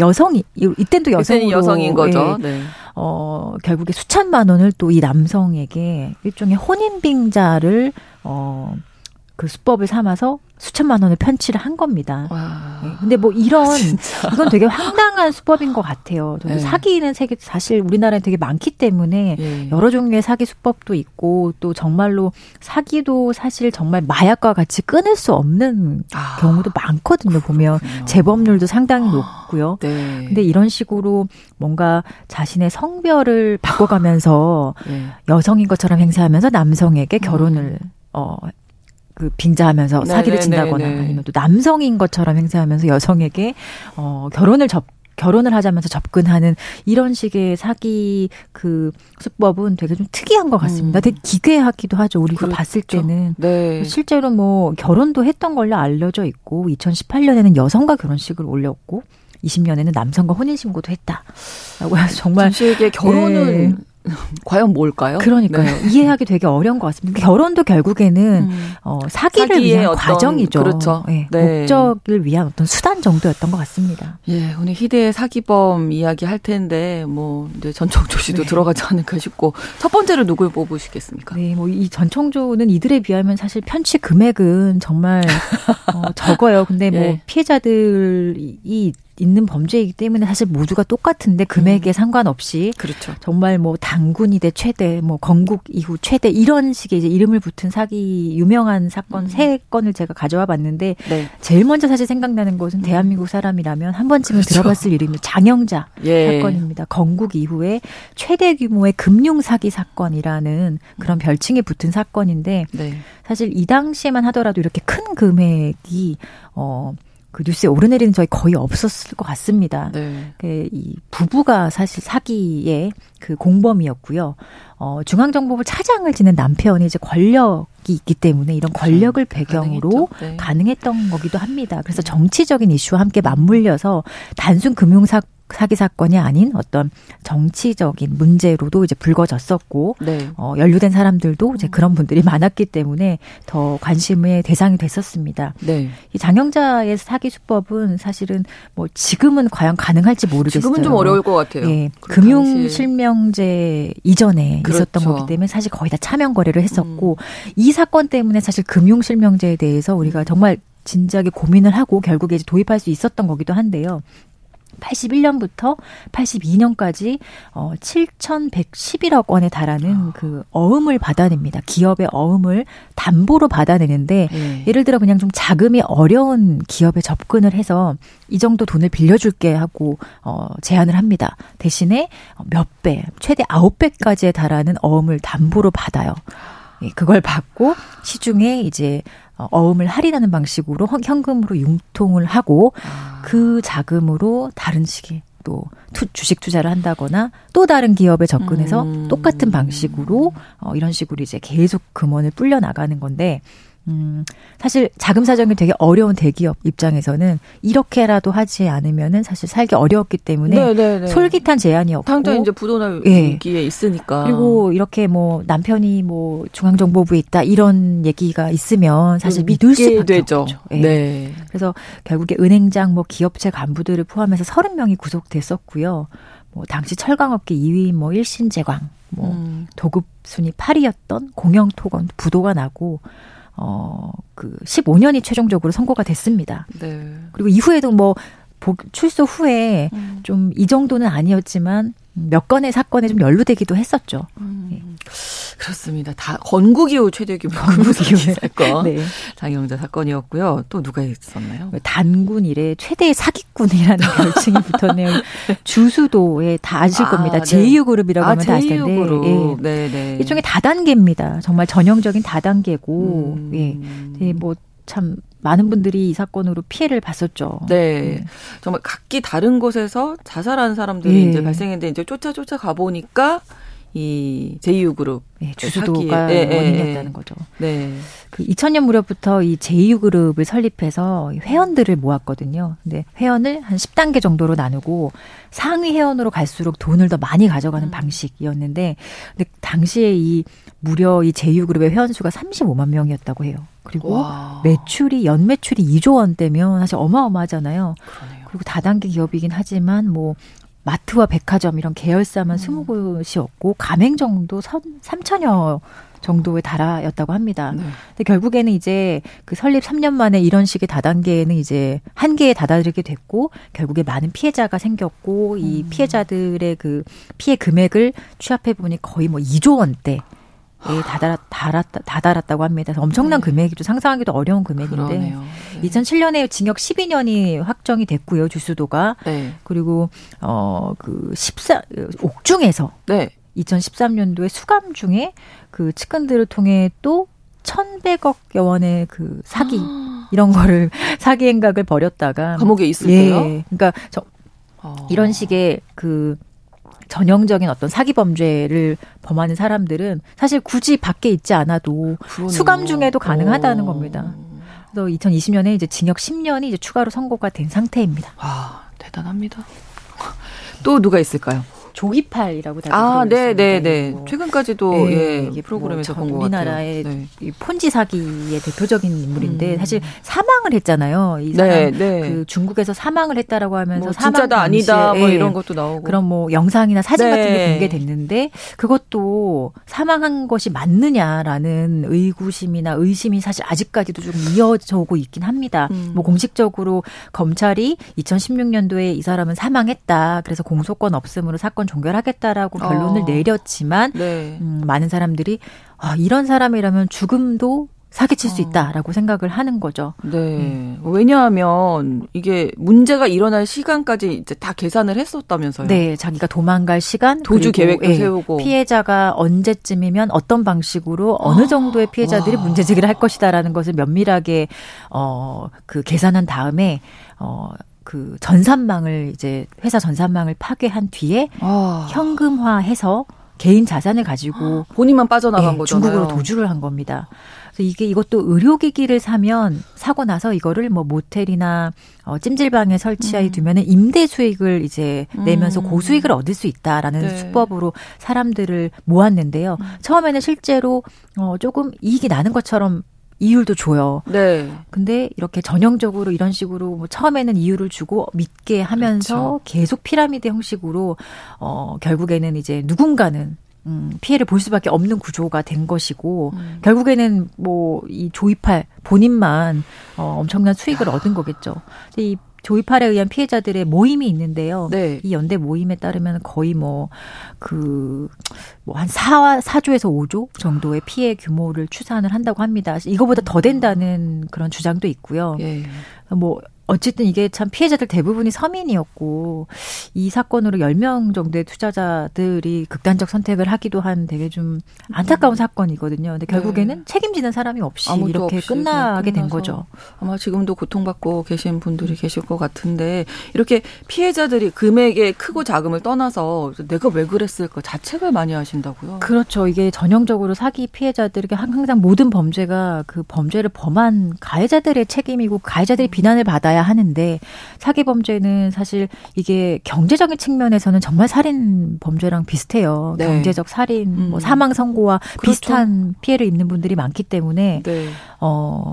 여성이 이땐 또 여성으로 여성인 거죠. 예, 네. 어 결국에 수천만 원을 또 이 남성에게 일종의 혼인 빙자를 어그 수법을 삼아서 수천만 원을 편취를 한 겁니다. 와. 네. 근데 뭐 이런 [LAUGHS] 아, 이건 되게 황당한 수법인 것 같아요. 네. 사기는 세계 사실 우리나라에 되게 많기 때문에 네. 여러 종류의 사기 수법도 있고 또 정말로 사기도 사실 정말 마약과 같이 끊을 수 없는 아. 경우도 많거든요. 보면 재범률도 상당히 아. 높고요. 네. 근데 이런 식으로 뭔가 자신의 성별을 바꿔가면서 네. 여성인 것처럼 행세하면서 남성에게 결혼을 음. 어 그 빙자하면서 네네, 사기를 친다거나 네네. 아니면 또 남성인 것처럼 행세하면서 여성에게 어 결혼을 접 결혼을 하자면서 접근하는 이런 식의 사기 그 수법은 되게 좀 특이한 것 같습니다. 음. 되게 기괴하기도 하죠. 우리가 그렇죠. 봤을 때는 네. 실제로 뭐 결혼도 했던 걸로 알려져 있고 2018년에는 여성과 결혼식을 올렸고 20년에는 남성과 혼인 신고도 했다라고 해서 정말 사실 결혼은 네. [LAUGHS] 과연 뭘까요? 그러니까요. 네. 이해하기 되게 어려운 것 같습니다. 결혼도 결국에는 음. 어, 사기를 위한 어떤, 과정이죠. 그렇죠. 네. 네. 목적을 위한 어떤 수단 정도였던 것 같습니다. 예, 오늘 희대의 사기범 이야기 할 텐데 뭐 이제 전청조 씨도 네. 들어가지 않을까 싶고 첫 번째로 누굴 뽑으시겠습니까? 네, 뭐 이 전청조는 이들에 비하면 사실 편취 금액은 정말 어, 적어요. 근데 뭐 [LAUGHS] 예. 피해자들이 있는 범죄이기 때문에 사실 모두가 똑같은데 금액에 음. 상관없이 그렇죠. 정말 뭐 당군이 대 최대, 뭐 건국 이후 최대 이런 식의 이제 이름을 붙은 사기 유명한 사건 음. 세 건을 제가 가져와 봤는데 네. 제일 먼저 사실 생각나는 것은 음. 대한민국 사람이라면 한 번쯤은 그렇죠. 들어봤을 이름이 장영자 예. 사건입니다. 건국 이후에 최대 규모의 금융 사기 사건이라는 그런 음. 별칭이 붙은 사건인데 네. 사실 이 당시에만 하더라도 이렇게 큰 금액이 어 그 뉴스에 오르내리는 적이 거의 없었을 것 같습니다. 네. 그이 부부가 사실 사기의 그 공범이었고요. 어, 중앙정보부 차장을 지낸 남편이 이제 권력이 있기 때문에 이런 그렇죠. 권력을 배경으로 네. 가능했던 거기도 합니다. 그래서 정치적인 이슈와 함께 맞물려서 단순 금융사 사기 사건이 아닌 어떤 정치적인 문제로도 이제 불거졌었고 네. 어, 연루된 사람들도 이제 그런 분들이 많았기 때문에 더 관심의 대상이 됐었습니다. 네. 이 장영자의 사기 수법은 사실은 뭐 지금은 과연 가능할지 모르겠어요. 지금은 좀 어려울 것 같아요. 예, 그 금융 실명제 이전에 그렇죠. 있었던 거기 때문에 사실 거의 다 차명 거래를 했었고 음. 이 사건 때문에 사실 금융 실명제에 대해서 우리가 정말 진지하게 고민을 하고 결국에 이제 도입할 수 있었던 거기도 한데요. 81년부터 82년까지 어 7,111억 원에 달하는 아. 그 어음을 받아냅니다. 기업의 어음을 담보로 받아내는데 네. 예를 들어 그냥 좀 자금이 어려운 기업에 접근을 해서 이 정도 돈을 빌려줄게 하고 어 제안을 합니다. 대신에 몇 배, 최대 9배까지에 달하는 어음을 담보로 받아요. 예, 그걸 받고 시중에 이제 어, 어음을 할인하는 방식으로 현금으로 융통을 하고 아. 그 자금으로 다른 식의 또 투, 주식 투자를 한다거나 또 다른 기업에 접근해서 음. 똑같은 방식으로 어, 이런 식으로 이제 계속 금원을 불려 나가는 건데 음, 사실 자금 사정이 되게 어려운 대기업 입장에서는 이렇게라도 하지 않으면은 사실 살기 어려웠기 때문에 네네네. 네, 네. 솔깃한 제안이었고 당장 이제 부도날 예. 기에 있으니까 그리고 이렇게 뭐 남편이 뭐 중앙정보부에 있다 이런 얘기가 있으면 사실 믿을 수밖에 되죠. 없죠. 예. 네. 그래서 결국에 은행장 뭐 기업체 간부들을 포함해서 30명이 구속됐었고요. 뭐 당시 철강업계 2위인 뭐 일신제광 뭐 음. 도급 순위 8위였던 공영토건 부도가 나고 어, 그 15년이 최종적으로 선고가 됐습니다. 네. 그리고 이후에도 뭐 출소 후에 음. 좀이 정도는 아니었지만 몇 건의 사건에 좀 연루되기도 했었죠. 음. 네. 그렇습니다. 다 건국 이후 최대 규모 건국 이후 사건 네. 장영자 사건이었고요. 또 누가 있었나요? 단군 이래 최대 사기꾼이라는 [LAUGHS] 별칭이 붙었네요. 주수도에 다 아실 아, 겁니다. 네. 제2그룹이라고 하면 다 아실 텐데. 예. 네, 네. 일종의 다단계입니다. 정말 전형적인 다단계고 음. 예. 네, 뭐참 많은 분들이 이 사건으로 피해를 봤었죠. 네. 음. 정말 각기 다른 곳에서 자살한 사람들이 네. 이제 발생했는데 이제 쫓아 쫓아 가보니까 이 제2그룹 네, 주수도가 예, 예, 원인이었다는 예. 거죠. 네. 그 2000년 무렵부터 이 제2그룹을 설립해서 회원들을 모았거든요. 근데 회원을 한 10단계 정도로 나누고 상위 회원으로 갈수록 돈을 더 많이 가져가는 음. 방식이었는데 근데 당시에 이 무려 이 제2그룹의 회원 수가 35만 명이었다고 해요. 그리고 와. 매출이 연 매출이 2조 원대면 사실 어마어마하잖아요. 그러네요. 그리고 다단계 기업이긴 하지만 뭐 마트와 백화점 이런 계열사만 음. 20곳이었고 가맹점도 3천여 정도의 달아였다고 합니다. 네. 근데 결국에는 이제 그 설립 3년 만에 이런 식의 다단계에는 이제 한계에 다다르게 됐고 결국에 많은 피해자가 생겼고 이 음. 피해자들의 그 피해 금액을 취합해 보니 거의 뭐 2조 원대 예, 다 달았, 달았, 다달았다고 합니다. 엄청난 네. 금액이죠. 상상하기도 어려운 금액인데. 네. 2007년에 징역 12년이 확정이 됐고요. 주수도가. 네. 그리고 어그 14, 옥중에서 네. 2013년도에 수감 중에 그 측근들을 통해 또 1,100억여 원의 그 사기 아. 이런 거를 [LAUGHS] 사기 행각을 벌였다가 감옥에 있을 때요. 예. 그러니까 저 아. 이런 식의 그 전형적인 어떤 사기 범죄를 범하는 사람들은 사실 굳이 밖에 있지 않아도 그러네요. 수감 중에도 가능하다는 오. 겁니다. 그래서 2020년에 이제 징역 10년이 이제 추가로 선고가 된 상태입니다. 아, 대단합니다. [LAUGHS] 또 누가 있을까요? 조기팔이라고 다들 아, 네, 네, 네. 뭐. 최근까지도 네, 예, 뭐 프로그램에서 뭐 본것 우리나라의 네. 이 폰지 사기의 대표적인 인물인데 음. 사실 사망을 했잖아요. 이 사람 네, 네. 그 중국에서 사망을 했다라고 하면서 뭐 진짜다 아니다 뭐 예. 이런 것도 나오고 그런 뭐 영상이나 사진 같은 게 네. 공개됐는데 그것도 사망한 것이 맞느냐라는 의구심이나 의심이 사실 아직까지도 좀 이어져 오고 있긴 합니다. 음. 뭐 공식적으로 검찰이 2016년도에 이 사람은 사망했다. 그래서 공소권 없음으로 사건 종결하겠다라고 결론을 어. 내렸지만 네. 음, 많은 사람들이 아, 이런 사람이라면 죽음도 사기칠 수 어. 있다라고 생각을 하는 거죠. 네. 음. 왜냐하면 이게 문제가 일어날 시간까지 이제 다 계산을 했었다면서요. 네, 자기가 도망갈 시간, 도주 계획도 예, 세우고 피해자가 언제쯤이면 어떤 방식으로 어느 아. 정도의 [GASPS] 피해자들이 와. 문제 제기를 할 것이다라는 것을 면밀하게 어그 계산한 다음에 어 그 전산망을 이제 회사 전산망을 파괴한 뒤에 아. 현금화해서 개인 자산을 가지고 본인만 빠져나간 네, 거잖아요. 중국으로 도주를 한 겁니다. 그래서 이게 이것도 의료기기를 사면 사고 나서 이거를 뭐 모텔이나 어, 찜질방에 설치하에 음. 두면은 임대 수익을 이제 내면서 음. 고수익을 얻을 수 있다라는 네. 수법으로 사람들을 모았는데요. 음. 처음에는 실제로 어 조금 이익이 나는 것처럼 이율도 줘요. 네. 근데 이렇게 전형적으로 이런 식으로 뭐 처음에는 이유를 주고 믿게 하면서 그렇죠. 계속 피라미드 형식으로 어 결국에는 이제 누군가는 음, 피해를 볼 수밖에 없는 구조가 된 것이고 음. 결국에는 뭐 이 조이팔 본인만 어, 엄청난 수익을 야. 얻은 거겠죠. 이 조이팔에 의한 피해자들의 모임이 있는데요. 네. 이 연대 모임에 따르면 거의 뭐 그 뭐한 4, 4조에서 5조 정도의 피해 규모를 추산을 한다고 합니다. 이거보다 더 된다는 그런 주장도 있고요. 예. 뭐 어쨌든 이게 참 피해자들 대부분이 서민이었고 이 사건으로 10명 정도의 투자자들이 극단적 선택을 하기도 한 되게 좀 안타까운 음. 사건이거든요. 근데 결국에는 네. 책임지는 사람이 없이 이렇게 없이 끝나게 된 거죠. 아마 지금도 고통받고 계신 분들이 계실 것 같은데 이렇게 피해자들이 금액의 크고 작음을 떠나서 내가 왜 그랬을까 자책을 많이 하신다고요? 그렇죠. 이게 전형적으로 사기 피해자들에게 항상 모든 범죄가 그 범죄를 범한 가해자들의 책임이고 가해자들이 비난을 받아야 하는데 사기 범죄는 사실 이게 경제적인 측면에서는 정말 살인 범죄랑 비슷해요. 네. 경제적 살인, 뭐 음. 뭐 사망 선고와 그렇죠. 비슷한 피해를 입는 분들이 많기 때문에 네. 어,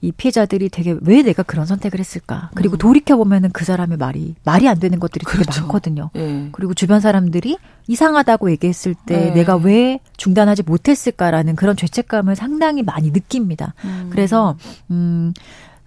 이 피해자들이 되게 왜 내가 그런 선택을 했을까? 그리고 음. 돌이켜 보면은 그 사람의 말이 말이 안 되는 것들이 되게 그렇죠. 많거든요. 네. 그리고 주변 사람들이 이상하다고 얘기했을 때 네. 내가 왜 중단하지 못했을까라는 그런 죄책감을 상당히 많이 느낍니다. 음. 그래서 음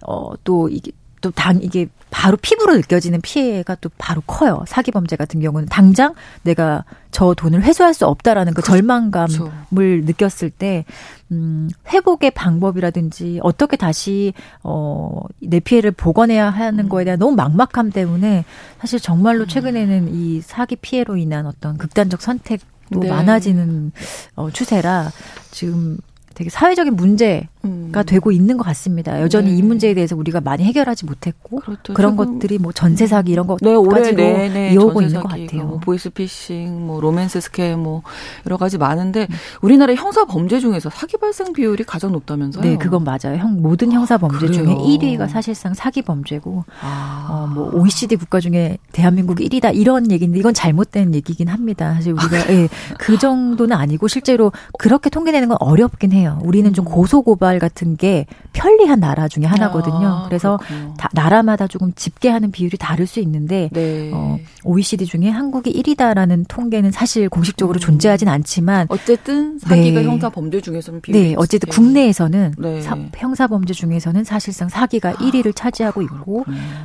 어, 또 이게 또 당 이게 바로 피부로 느껴지는 피해가 또 바로 커요. 사기 범죄 같은 경우는 당장 내가 저 돈을 회수할 수 없다라는 그 그렇죠. 절망감을 그렇죠. 느꼈을 때 음, 회복의 방법이라든지 어떻게 다시 어, 내 피해를 복원해야 하는 거에 대한 너무 막막함 때문에 사실 정말로 음. 최근에는 이 사기 피해로 인한 어떤 극단적 선택도 네. 많아지는 어, 추세라 지금 되게 사회적인 문제 음. 되고 있는 것 같습니다. 여전히 네. 이 문제에 대해서 우리가 많이 해결하지 못했고 그렇죠. 그런 것들이 뭐 전세 사기 이런 것까지도 네, 네, 네, 이어오고 있는 것 같아요. 뭐 보이스피싱, 뭐 로맨스 스캠, 뭐 여러 가지 많은데 음. 우리나라 형사 범죄 중에서 사기 발생 비율이 가장 높다면서요? 네, 그건 맞아요. 형 모든 형사 범죄 아, 중에 1위가 사실상 사기 범죄고, 아. 어, 뭐 OECD 국가 중에 대한민국 1위다 이런 얘기인데 이건 잘못된 얘기긴 합니다. 사실 우리가 아, 예, 그 정도는 아니고 실제로 그렇게 통계내는 건 어렵긴 해요. 우리는 좀 음. 고소 고발 같은 게 편리한 나라 중에 하나거든요. 아, 그래서 다, 나라마다 조금 집계하는 비율이 다를 수 있는데 네. 어, OECD 중에 한국이 1위다라는 통계는 사실 공식적으로 음. 존재하진 않지만 어쨌든 사기가 네. 형사 범죄 중에서는 비율이 네, 어쨌든 국내에서는 네. 사, 형사 범죄 중에서는 사실상 사기가 아, 1위를 차지하고 있고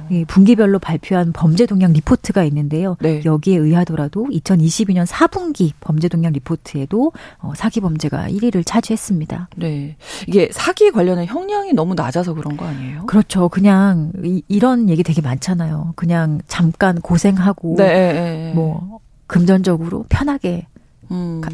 이 분기별로 발표한 범죄 동향 리포트가 있는데요. 네. 여기에 의하더라도 2022년 4분기 범죄 동향 리포트에도 어, 사기 범죄가 1위를 차지했습니다. 네. 이게 사기 관련한 형량이 너무 낮아서 그런 거 아니에요? 그렇죠. 그냥 이, 이런 얘기 되게 많잖아요. 그냥 잠깐 고생하고 네, 네, 네. 뭐 금전적으로 편하게 음. 가,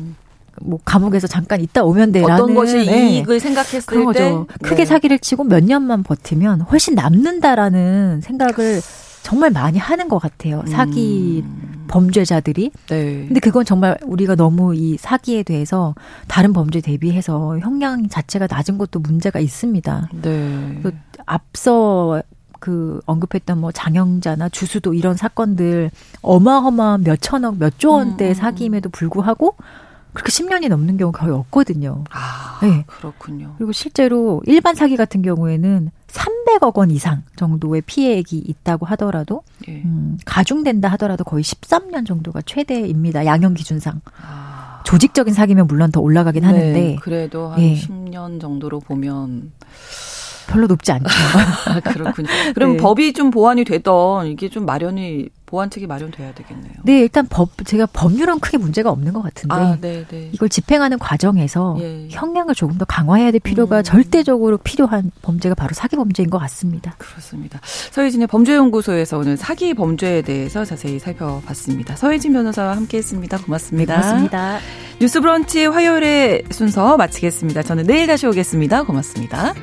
뭐 감옥에서 잠깐 있다 오면 돼라는 어떤 것이 네. 이익을 생각했을 그런 거죠. 때 크게 네. 사기를 치고 몇 년만 버티면 훨씬 남는다라는 생각을 정말 많이 하는 것 같아요. 사기 음. 범죄자들이. 네. 근데 그건 정말 우리가 너무 이 사기에 대해서 다른 범죄 대비해서 형량 자체가 낮은 것도 문제가 있습니다. 네. 그 앞서 그 언급했던 뭐 장영자나 주수도 이런 사건들 어마어마한 몇 천억, 몇 조 원대 음, 음, 음. 사기임에도 불구하고 그렇게 10년이 넘는 경우 거의 없거든요. 아, 네. 그렇군요. 그리고 실제로 일반 사기 같은 경우에는 300억 원 이상 정도의 피해액이 있다고 하더라도 예. 음, 가중된다 하더라도 거의 13년 정도가 최대입니다. 양형 기준상. 아. 조직적인 사기면 물론 더 올라가긴 네, 하는데 그래도 한 예. 10년 정도로 보면 별로 높지 않죠. [LAUGHS] 아, 그렇군요. 그럼 네. 법이 좀 보완이 되던 이게 좀 마련이 보완책이 마련돼야 되겠네요. 네, 일단 법 제가 법률은 크게 문제가 없는 것 같은데 아, 네, 네. 이걸 집행하는 과정에서 예. 형량을 조금 더 강화해야 될 필요가 음. 절대적으로 필요한 범죄가 바로 사기 범죄인 것 같습니다. 그렇습니다. 서혜진의 범죄연구소에서 오늘 사기 범죄에 대해서 자세히 살펴봤습니다. 서혜진 변호사와 함께했습니다. 고맙습니다. 네, 고맙습니다. 뉴스브런치 화요일의 순서 마치겠습니다. 저는 내일 다시 오겠습니다. 고맙습니다.